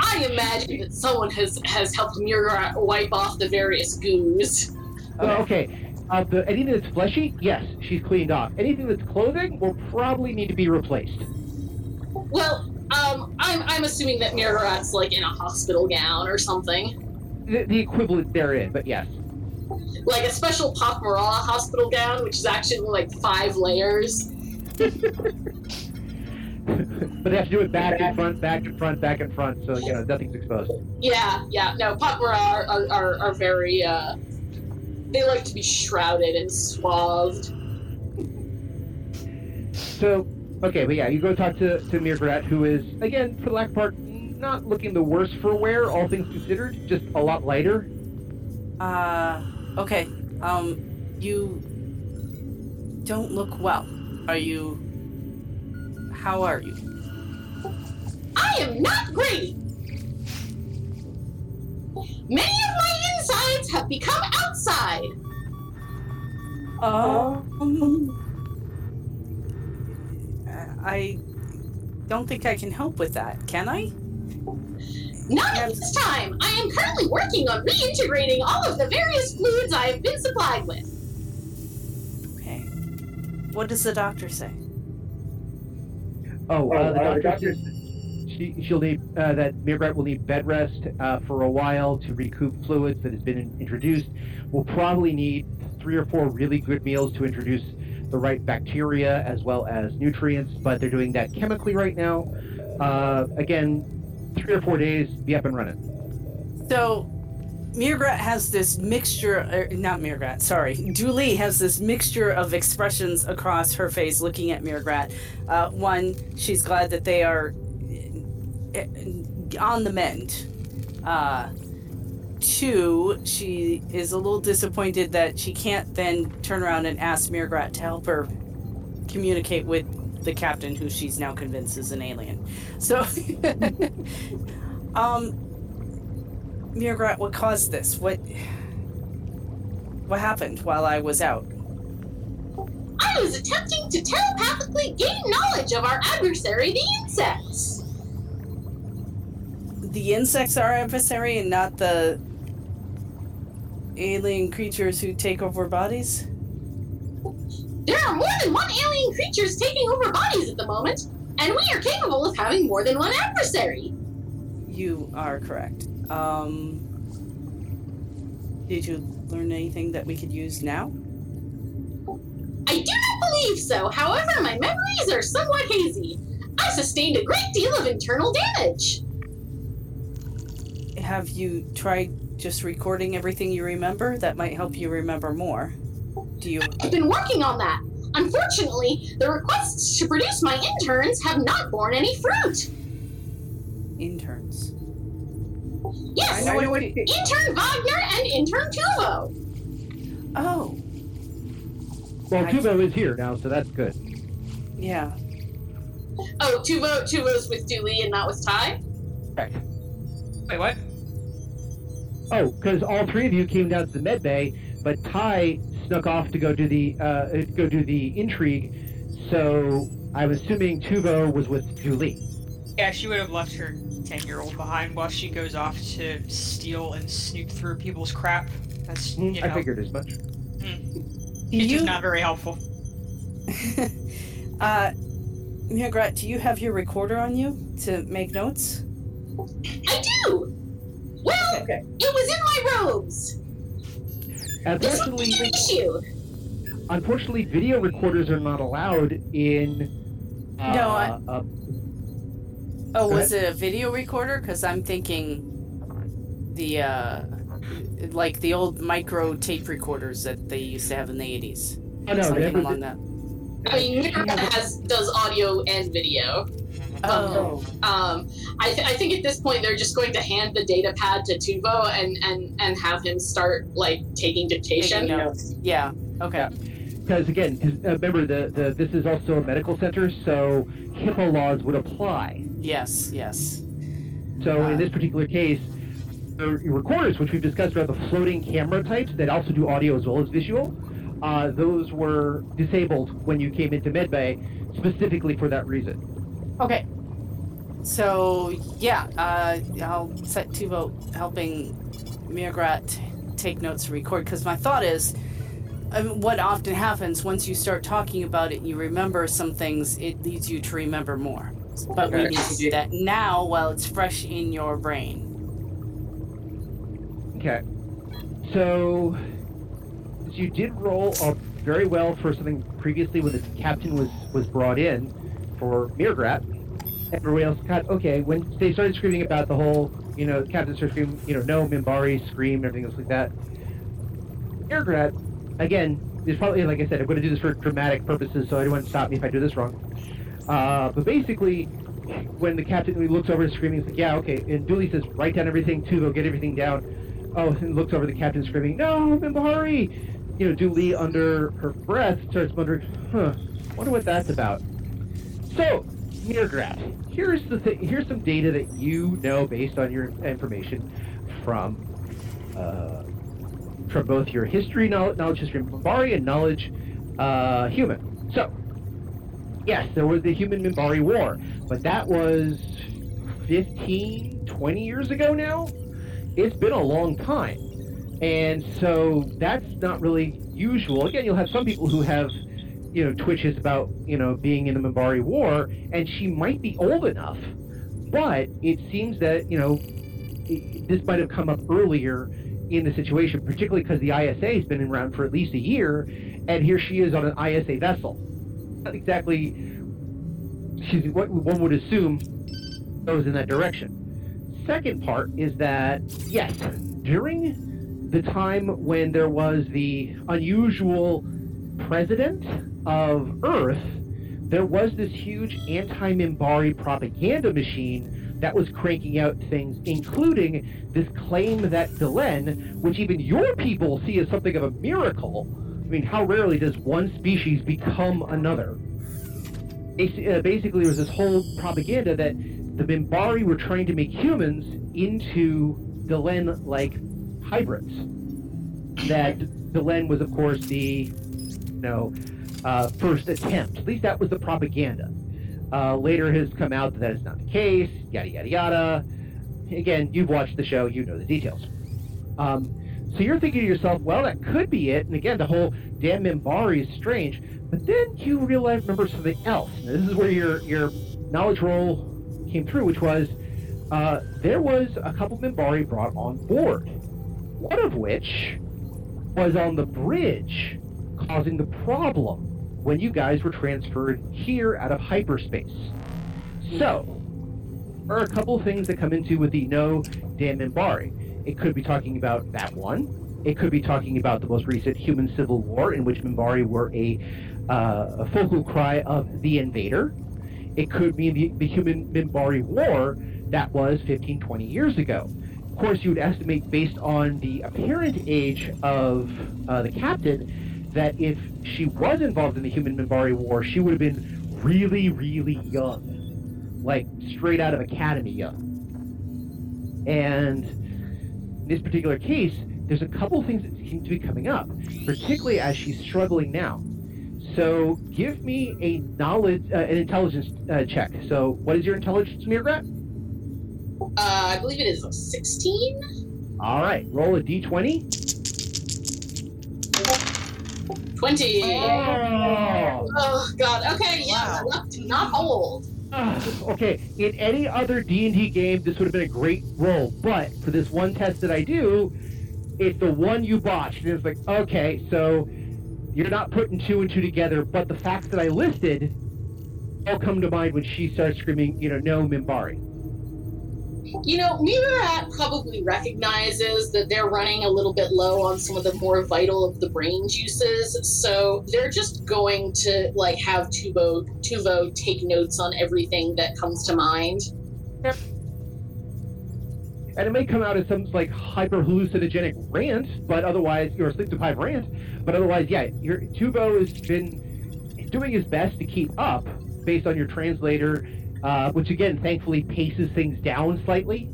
I imagine that someone has has helped Mira wipe off the various goos. Well, okay. Uh, the, anything that's fleshy, yes, she's cleaned off. Anything that's clothing will probably need to be replaced. Well, um, I'm I'm assuming that Mrr'grr'rat's like in a hospital gown or something, The, the equivalent therein, but yes. like a special Pak'ma'ra hospital gown, which is actually like five layers. [LAUGHS] but they have to do it back and front, back and front, back and front, so you know nothing's exposed. Yeah, yeah. No, Pop are, are, are very uh, they like to be shrouded and swathed. So, okay, but yeah, you go talk to to Mrr'grr'rat, who is again, for the lack of part, not looking the worst for wear, all things considered, just a lot lighter. uh okay. Um you don't look well. Are you how are you? I am not great. Have become outside. Um [LAUGHS] I don't think I can help with that. Can I? Not at this time. I am currently working on reintegrating all of the various fluids I have been supplied with. Okay. What does the doctor say? Oh, uh, the doctor says she, she'll need uh, that Mrr'grr'rat will need bed rest uh, for a while to recoup fluids that has been in- introduced. We'll probably need three or four really good meals to introduce the right bacteria as well as nutrients, but they're doing that chemically right now. Uh, again, three or four days, be up and running. So, Mrr'grr'rat has this mixture, er, not Mrr'grr'rat, sorry. Du'li has this mixture of expressions across her face looking at Mrr'grr'rat. Uh, one, she's glad that they are on the mend. Uh, two, she is a little disappointed that she can't then turn around and ask Mrr'grr'rat to help her communicate with the captain, who she's now convinced is an alien. So, [LAUGHS] um, Mrr'grr'rat, what caused this? What what happened while I was out? I was attempting to telepathically gain knowledge of our adversary, the insects. The insects are our adversary and not the alien creatures who take over bodies? There are more than one alien creatures taking over bodies at the moment, and we are capable of having more than one adversary. You are correct. Um Did you learn anything that we could use now? I do not believe so. However, my memories are somewhat hazy. I sustained a great deal of internal damage. Have you tried just recording everything you remember? That might help you remember more. Do you I've been working on that. Unfortunately, the requests to produce my interns have not borne any fruit. interns? Yes, I know what- intern Wagner and intern Tuvo. Oh, Well, I- Tuvo is here now, so that's good. yeah. Oh, Tuvo, Tuvo's with Du'li and not with Ty. Right. Wait, what? Oh, because all three of you came down to the med bay, but Ty snuck off to go do the uh, go do the intrigue. So I'm assuming Tuvo was with Du'li. Yeah, she would have left her 10 year old behind while she goes off to steal and snoop through people's crap. That's, Hmm, you know, I figured as much. it's You, just not very helpful. [LAUGHS] uh, Mrr'grr'rat, do you have your recorder on you to make notes? I do. Well, Okay. it was in my robes. This would Unfortunately, be an issue. unfortunately, video recorders are not allowed in. Uh, No, I- uh, Oh, Go was it a video recorder? Because I'm thinking the uh, like the old micro tape recorders that they used to have in the 80s. oh no, Something never along did- that. I mean, Mira has does audio and video. Oh, Um, I, th- I think at this point they're just going to hand the data pad to Tuvo and and and have him start like taking dictation. taking notes. Yeah. Okay. Because again, 'cause, uh, remember the, the this is also a medical center, so HIPAA laws would apply. Yes. Yes. So Ah. in this particular case, the recorders, which we've discussed, are the floating camera types that also do audio as well as visual. Uh, those were disabled when you came into medbay, specifically for that reason. Okay. So yeah, uh, I'll set Tuvo helping Mrr'grr'rat take notes and record because my thought is. Um, what often happens once you start talking about it, you remember some things. It leads you to remember more. But we need to do that now while it's fresh in your brain. Okay. So you did roll uh, very well for something previously when the captain was was brought in for Mrr'grr'rat. Everybody else got okay when they started screaming about the whole, you know, captain screaming, you know, no Minbari scream, everything else like that. Mrr'grr'rat, again, is probably like I said, I'm going to do this for dramatic purposes, so anyone stop me if I do this wrong. Uh, but basically, when the captain he looks over and screaming, he's like, yeah, okay. And Du'li says, write down everything, Tuvo, get everything down. Oh, and looks over the captain screaming, no, Minbari! You know, Du'li, under her breath, starts wondering, huh, wonder what that's about. So, Mrr'grr'rat, here's the thing, here's some data that you know based on your information from, uh, from both your history knowledge, knowledge history of Minbari and knowledge, uh, human. So, yes, there was the human Minbari war, but that was 15, 20 years ago now? It's been a long time. And so that's not really usual. Again, you'll have some people who have, you know, twitches about, you know, being in the Minbari war, and she might be old enough, but it seems that, you know, this might have come up earlier in the situation, particularly because the ISA has been around for at least a year, and here she is on an ISA vessel. Not exactly, she's what one would assume goes in that direction. Second part is that, yes, during the time when there was the unusual president of Earth, there was this huge anti Minbari propaganda machine that was cranking out things, including this claim that Delenn, which even your people see as something of a miracle. I mean, how rarely does one species become another? Uh, Basically, there was this whole propaganda that the Minbari were trying to make humans into Delenn like hybrids. That Delenn was, of course, the you know uh, first attempt. At least that was the propaganda. Uh, later has come out that that is not the case. Yada yada yada. Again, you've watched the show, you know the details. Um, so you're thinking to yourself, well, that could be it. And again, the whole damn Minbari is strange. But then you realize, remember something else. Now, this is where your your knowledge roll came through, which was uh, there was a couple Minbari brought on board. One of which was on the bridge, causing the problem when you guys were transferred here out of hyperspace. So, there are a couple things that come into with the no damn Minbari. It could be talking about that one. It could be talking about the most recent human civil war in which Minbari were a, uh, a focal cry of the invader. It could mean the, the human Minbari war that was 15, 20 years ago. Of course, you would estimate based on the apparent age of uh, the captain that if she was involved in the human Minbari war, she would have been really, really young. Like straight out of academy young. And in this particular case, there's a couple things that seem to be coming up, particularly as she's struggling now. So give me a knowledge, uh, an intelligence uh, check. So what is your intelligence, Mrr'grr'rat? Uh, I believe it is a 16? All right, roll a d20. 20. Oh. Oh, God. Okay, yeah. Luck do not hold. Ugh, [SIGHS] okay, in any other D&D game, this would have been a great roll, but for this one test that I do, it's the one you botched. And it's like, okay, so you're not putting two and two together, but the facts that I listed all come to mind when she starts screaming, you know, no Minbari. You know, Mrr'grr'rat probably recognizes that they're running a little bit low on some of the more vital of the brain juices, so they're just going to like have Tuvo Tuvo take notes on everything that comes to mind. And it may come out as some like hyper hallucinogenic rant, but otherwise, or sleep deprived rant, but otherwise, yeah, your Tuvo has been doing his best to keep up based on your translator, uh, which again, thankfully, paces things down slightly.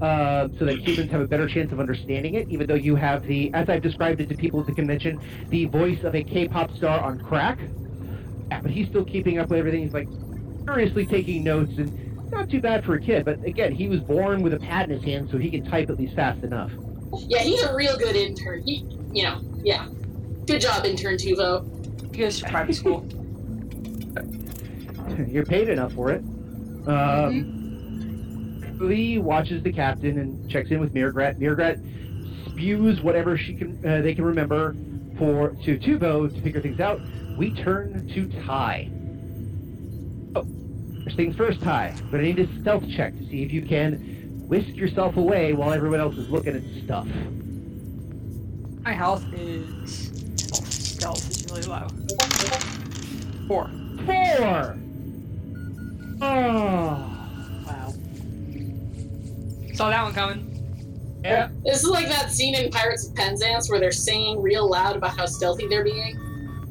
Uh, so that humans have a better chance of understanding it, even though you have the, as I've described it to people at the convention, the voice of a K-pop star on crack. But he's still keeping up with everything. He's like furiously taking notes and not too bad for a kid, but again, he was born with a pad in his hand, so he can type at least fast enough. Yeah, he's a real good intern. He, you know, yeah. Good job, intern Tuvo. He goes to private school. [LAUGHS] You're paid enough for it. Um, Lee watches the captain and checks in with Mrr'grr'rat. Mrr'grr'rat spews whatever she can uh, they can remember for to Tuvo to figure things out. We turn to Ty. Oh, first things first, Ty. But I need a stealth check to see if you can whisk yourself away while everyone else is looking at stuff. My health is. Oh, stealth is really low. Four. Four. Oh, wow. Saw that one coming. Yeah. This is like that scene in Pirates of Penzance where they're singing real loud about how stealthy they're being.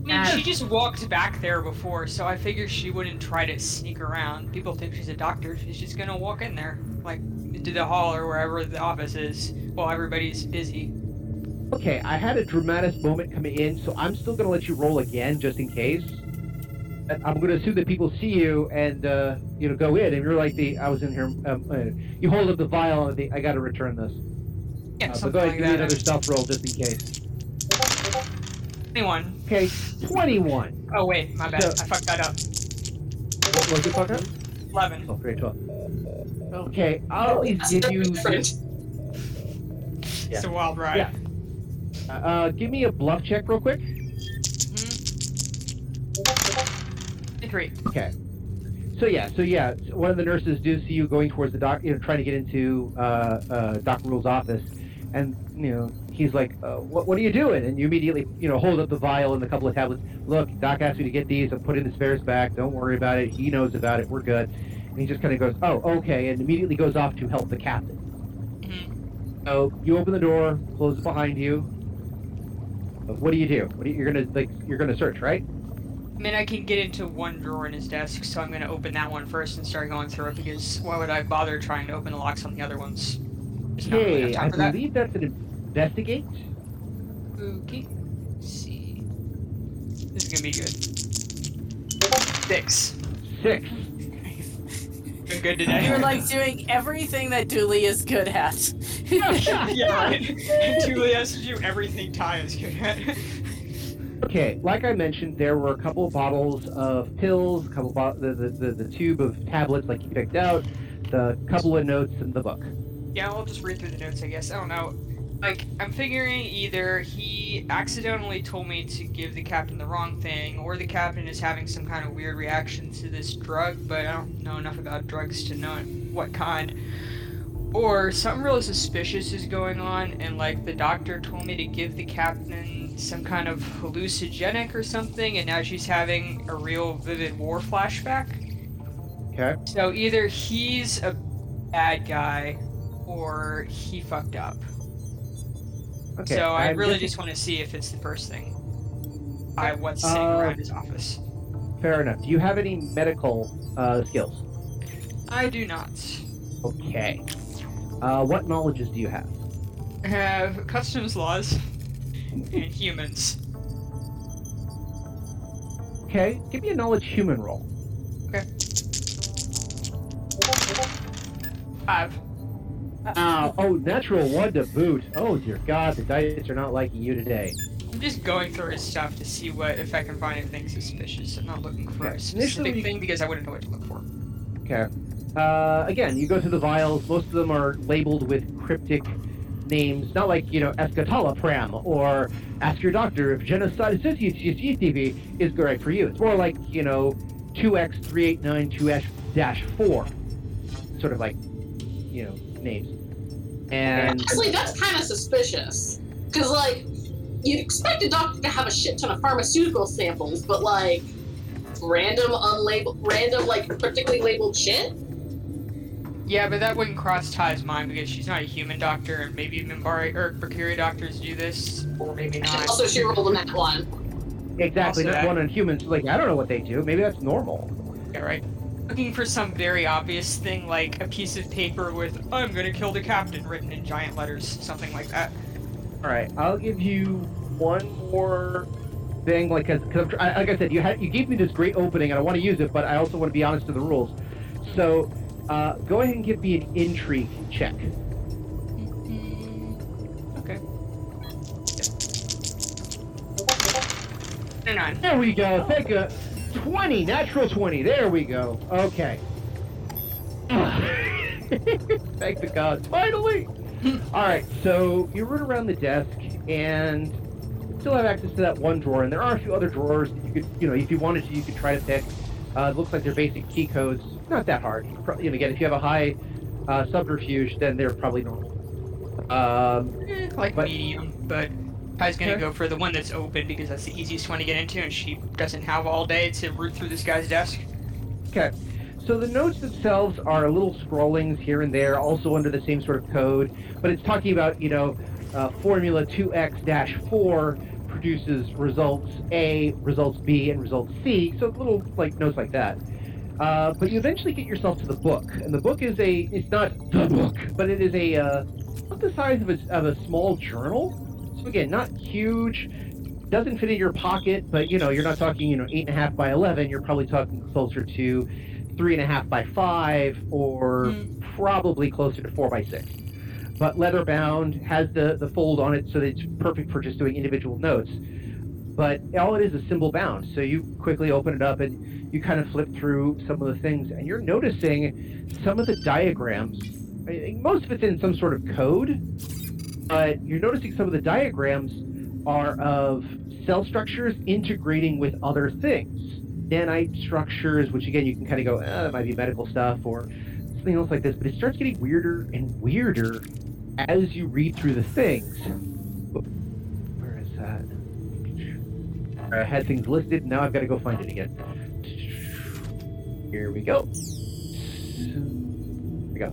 I mean, she just walked back there before, so I figured she wouldn't try to sneak around. People think she's a doctor. She's just gonna walk in there, like into the hall or wherever the office is, while everybody's busy. Okay, I had a dramatic moment coming in, so I'm still gonna let you roll again just in case. I'm gonna assume that people see you and uh, you know go in, and you're like the I was in here. Um, uh, you hold up the vial and the I got to return this. Yeah, Uh, but go ahead, like give me another stealth roll just in case. Anyone? Okay, 21. Oh wait, my bad. So- I fucked that up. What was it, fuck up? Eleven. Oh, great, 12. Okay, I'll at least give you. Yeah. It's a wild ride. Yeah. Uh, give me a bluff check real quick. Three. Okay. So yeah, so yeah, one of the nurses do see you going towards the doc, you know, trying to get into uh, uh, Doc Rule's office, and you know he's like, uh, "What what are you doing?" And you immediately you know hold up the vial and a couple of tablets. Look, Doc asked me to get these. I'm putting the spares back. Don't worry about it. He knows about it. We're good. And he just kind of goes, "Oh, okay," and immediately goes off to help the captain. Mhm. So you open the door, close it behind you. What do you do? What do you, you're gonna like? You're gonna search, right? I mean, I can get into one drawer in his desk, so I'm gonna open that one first and start going through it because why would I bother trying to open the locks on the other ones? Just not really Okay, time I for that. believe that's an investigate. Okay. Let's see. This is gonna be good. Six. Six. Been good today. You're like doing everything that Du'li is good at. [LAUGHS] yeah, right. And Du'li has to do everything Ty is good at. Okay, like I mentioned, there were a couple of bottles of pills, a couple bo- the, the, the the tube of tablets like you picked out, the couple of notes in the book. yeah, I'll just read through the notes, I guess. I don't know. Like, I'm figuring either he accidentally told me to give the captain the wrong thing, or the captain is having some kind of weird reaction to this drug, but I don't know enough about drugs to know what kind. Or something really suspicious is going on, and like the doctor told me to give the captain some kind of hallucinogenic or something, and now she's having a real vivid war flashback. Okay. So either he's a bad guy, or he fucked up. Okay. so I I'm really just want to see if it's the first thing. By what's sitting Uh, around his office. fair enough. Do you have any medical uh, skills? I do not. Okay. Uh, what knowledges do you have? I have customs laws and humans. Okay. Give me a knowledge human roll. Okay. Five. Uh, oh, natural one to boot. Oh dear God, the dice are not liking you today. I'm just going through his stuff to see what if I can find anything suspicious. I'm not looking for Okay. a specific Initially- thing because I wouldn't know what to look for. Okay. Uh, again, you go through the vials. Most of them are labeled with cryptic names, not like, you know, Escitalopram or Ask Your Doctor if Genocide TV is correct for you. It's more like, you know, 2X3892-4. Sort of like, you know, names. And Honestly, that's kind of suspicious. Because, like, you'd expect a doctor to have a shit ton of pharmaceutical samples, but, like, random unlabeled, random, like, particularly labeled shit? Yeah, but that wouldn't cross Ty's mind because she's not a human doctor, and maybe Minbari or Mercury doctors do this, or maybe not. Also, she rolled in that one. exactly, Also not that- one on humans. Like, I don't know what they do. Maybe that's normal. Yeah, right. Looking for some very obvious thing like a piece of paper with "I'm gonna kill the captain" written in giant letters, something like that. All right, I'll give you one more thing, like, cause, I'm tr- I- like I said, you had you gave me this great opening, and I want to use it, but I also want to be honest to the rules. Hmm. So, Uh, go ahead and give me an intrigue check. Okay. Yep. Nine. There we go. Thank a 20, natural 20. There we go. Okay. [LAUGHS] Thank the gods. Finally. [LAUGHS] All right. So you run around the desk and still have access to that one drawer, and there are a few other drawers that you could, you know, if you wanted to, you could try to pick. Uh, it looks like they're basic key codes. Not that hard. You probably, and again, if you have a high uh, subterfuge, then they're probably normal. Um, Eh, like But- medium, but I was gonna Okay. go for the one that's open because that's the easiest one to get into, and she doesn't have all day to root through this guy's desk. Okay. So the notes themselves are little scrawlings here and there, also under the same sort of code, but it's talking about, you know, uh, formula 2x-4 produces results A, results B, and results C. So little like notes like that. Uh, but you eventually get yourself to the book, and the book is a, it's not the book, but it is a, uh, about the size of a, of a small journal. So again, not huge, doesn't fit in your pocket, but you know, you're not talking, you know, eight and a half by 11, you're probably talking closer to three and a half by five, or probably closer to four by six. But leather bound, has the, the fold on it so that it's perfect for just doing individual notes. But all it is is symbol bound. So you quickly open it up and you kind of flip through some of the things, and you're noticing some of the diagrams. Most of it's in some sort of code, but you're noticing some of the diagrams are of cell structures integrating with other things. Nanite structures, which again you can kind of go, eh, that might be medical stuff or something else like this, but it starts getting weirder and weirder as you read through the things. I had things listed, now I've got to go find it again. Here we go. Here we go.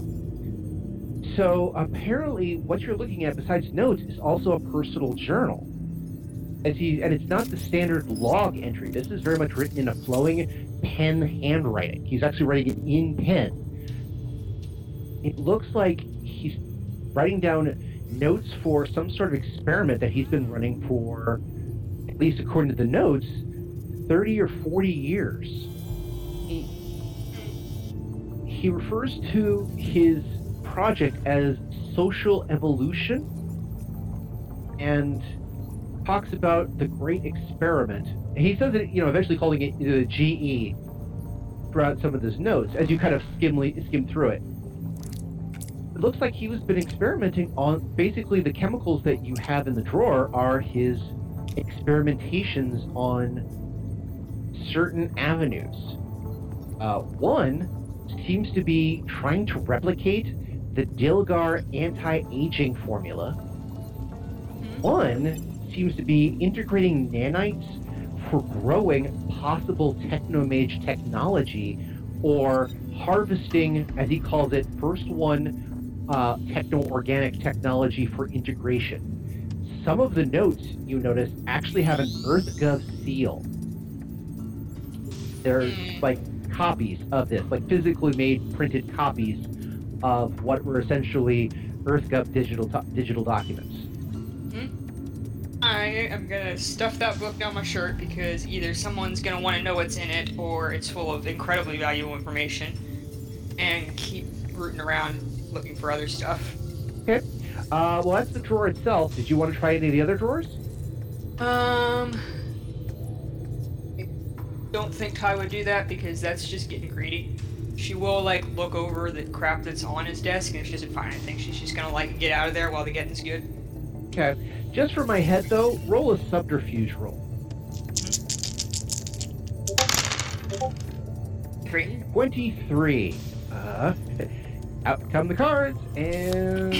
So apparently, what you're looking at, besides notes, is also a personal journal. As he, and it's not the standard log entry. This is very much written in a flowing pen handwriting. He's actually writing it in pen. It looks like he's writing down notes for some sort of experiment that he's been running for, least according to the notes, 30 or 40 years. He, refers to his project as social evolution and talks about the great experiment. He says that, you know, eventually calling it the GE throughout some of his notes as you kind of skim, skim through it. It looks like he was been experimenting on basically the chemicals that you have in the drawer are his experimentations on certain avenues. Uh, one seems to be trying to replicate the Dilgar anti-aging formula. One seems to be integrating nanites for growing possible technomage technology or harvesting, as he calls it, first one uh, techno-organic technology for integration. Some of the notes you notice actually have an EarthGov seal. There's hmm. like copies of this, like physically made printed copies of what were essentially EarthGov digital digital documents. Hmm. I am gonna stuff that book down my shirt because either someone's gonna want to know what's in it or it's full of incredibly valuable information and keep rooting around looking for other stuff. Okay. Uh, well, that's the drawer itself. Did you want to try any of the other drawers? Um, I don't think Ty would do that because that's just getting greedy. She will like look over the crap that's on his desk, and if she doesn't find anything, she's just gonna like get out of there while the getting's good. Okay. Just for my head, though, roll a subterfuge roll. Three. 23. Uh, [LAUGHS] out come the cards, and.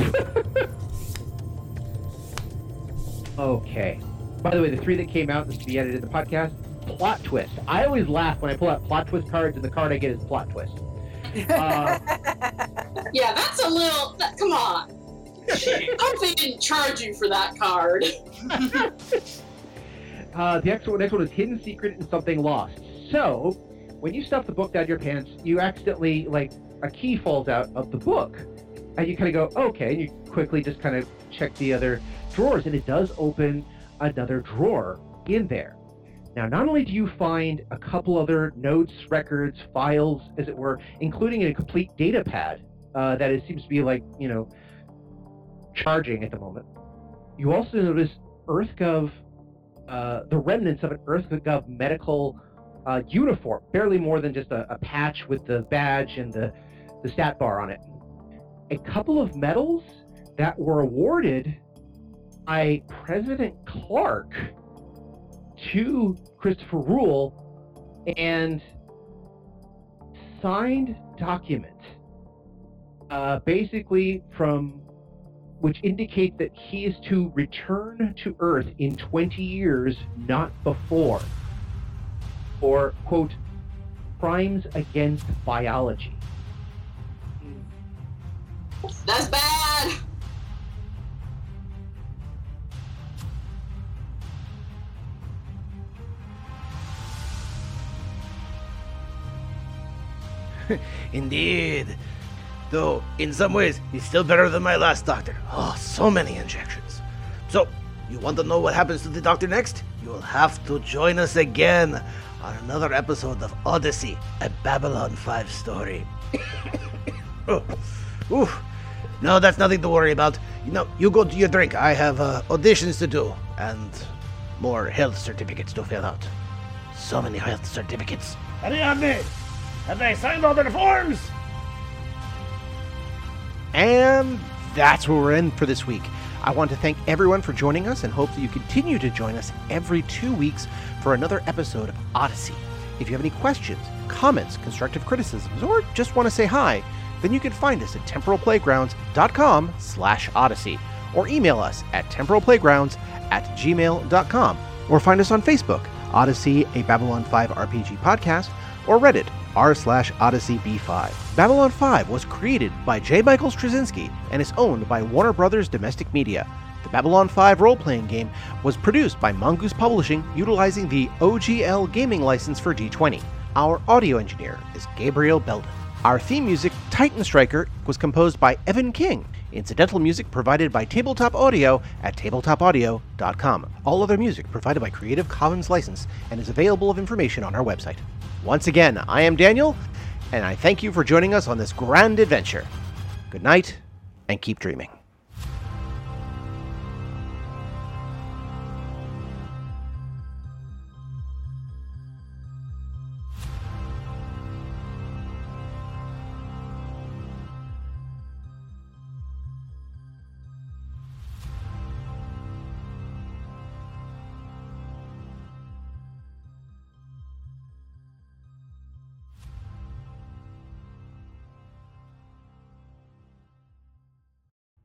[LAUGHS] okay. By the way, the three that came out, this to be edited in the podcast, plot twist. I always laugh when I pull out plot twist cards, and the card I get is plot twist. [LAUGHS] Uh, Yeah, that's a little. That, come on. [LAUGHS] I hope they didn't charge you for that card. Uh, the next one, next one is hidden secret and something lost. So, when you stuff the book down your pants, you accidentally like a key falls out of the book, and you kind of go, okay, and you quickly just kind of check the other drawers, and it does open another drawer in there. Now, not only do you find a couple other notes, records, files, as it were, including a complete data pad uh, that it seems to be like, you know, charging at the moment, you also notice EarthGov, uh, the remnants of an EarthGov medical uh, uniform, barely more than just a, a patch with the badge and the, the stat bar on it. A couple of medals that were awarded by President Clark to Christopher Rule and signed document, uh, basically from which indicates that he is to return to Earth in 20 years, not before, for quote crimes against biology. That's bad. [LAUGHS] Indeed. Though, in some ways, he's still better than my last doctor. Oh, so many injections. So, you want to know what happens to the doctor next? You'll have to join us again on another episode of Odyssey, a Babylon 5 story. [LAUGHS] oh, ooh. No, that's nothing to worry about. You know, you go to your drink. I have uh, auditions to do and more health certificates to fill out. So many health certificates. Ariadne, have they signed all their forms? And that's where we're in for this week. I want to thank everyone for joining us and hope that you continue to join us every two weeks for another episode of Odyssey. If you have any questions, comments, constructive criticisms, or just want to say hi, then you can find us at temporalplaygrounds.com slash odyssey or email us at temporalplaygrounds at gmail.com or find us on Facebook, Odyssey, a Babylon 5 RPG podcast, or Reddit, r slash Odyssey B5. Babylon 5 was created by J. Michael Straczynski and is owned by Warner Brothers Domestic Media. The Babylon 5 role playing game was produced by Mongoose Publishing utilizing the OGL gaming license for D20. Our audio engineer is Gabriel Belden. Our theme music, Titan Striker, was composed by Evan King. Incidental music provided by Tabletop Audio at tabletopaudio.com. All other music provided by Creative Commons license and is available of information on our website. Once again, I am Daniel, and I thank you for joining us on this grand adventure. Good night, and keep dreaming.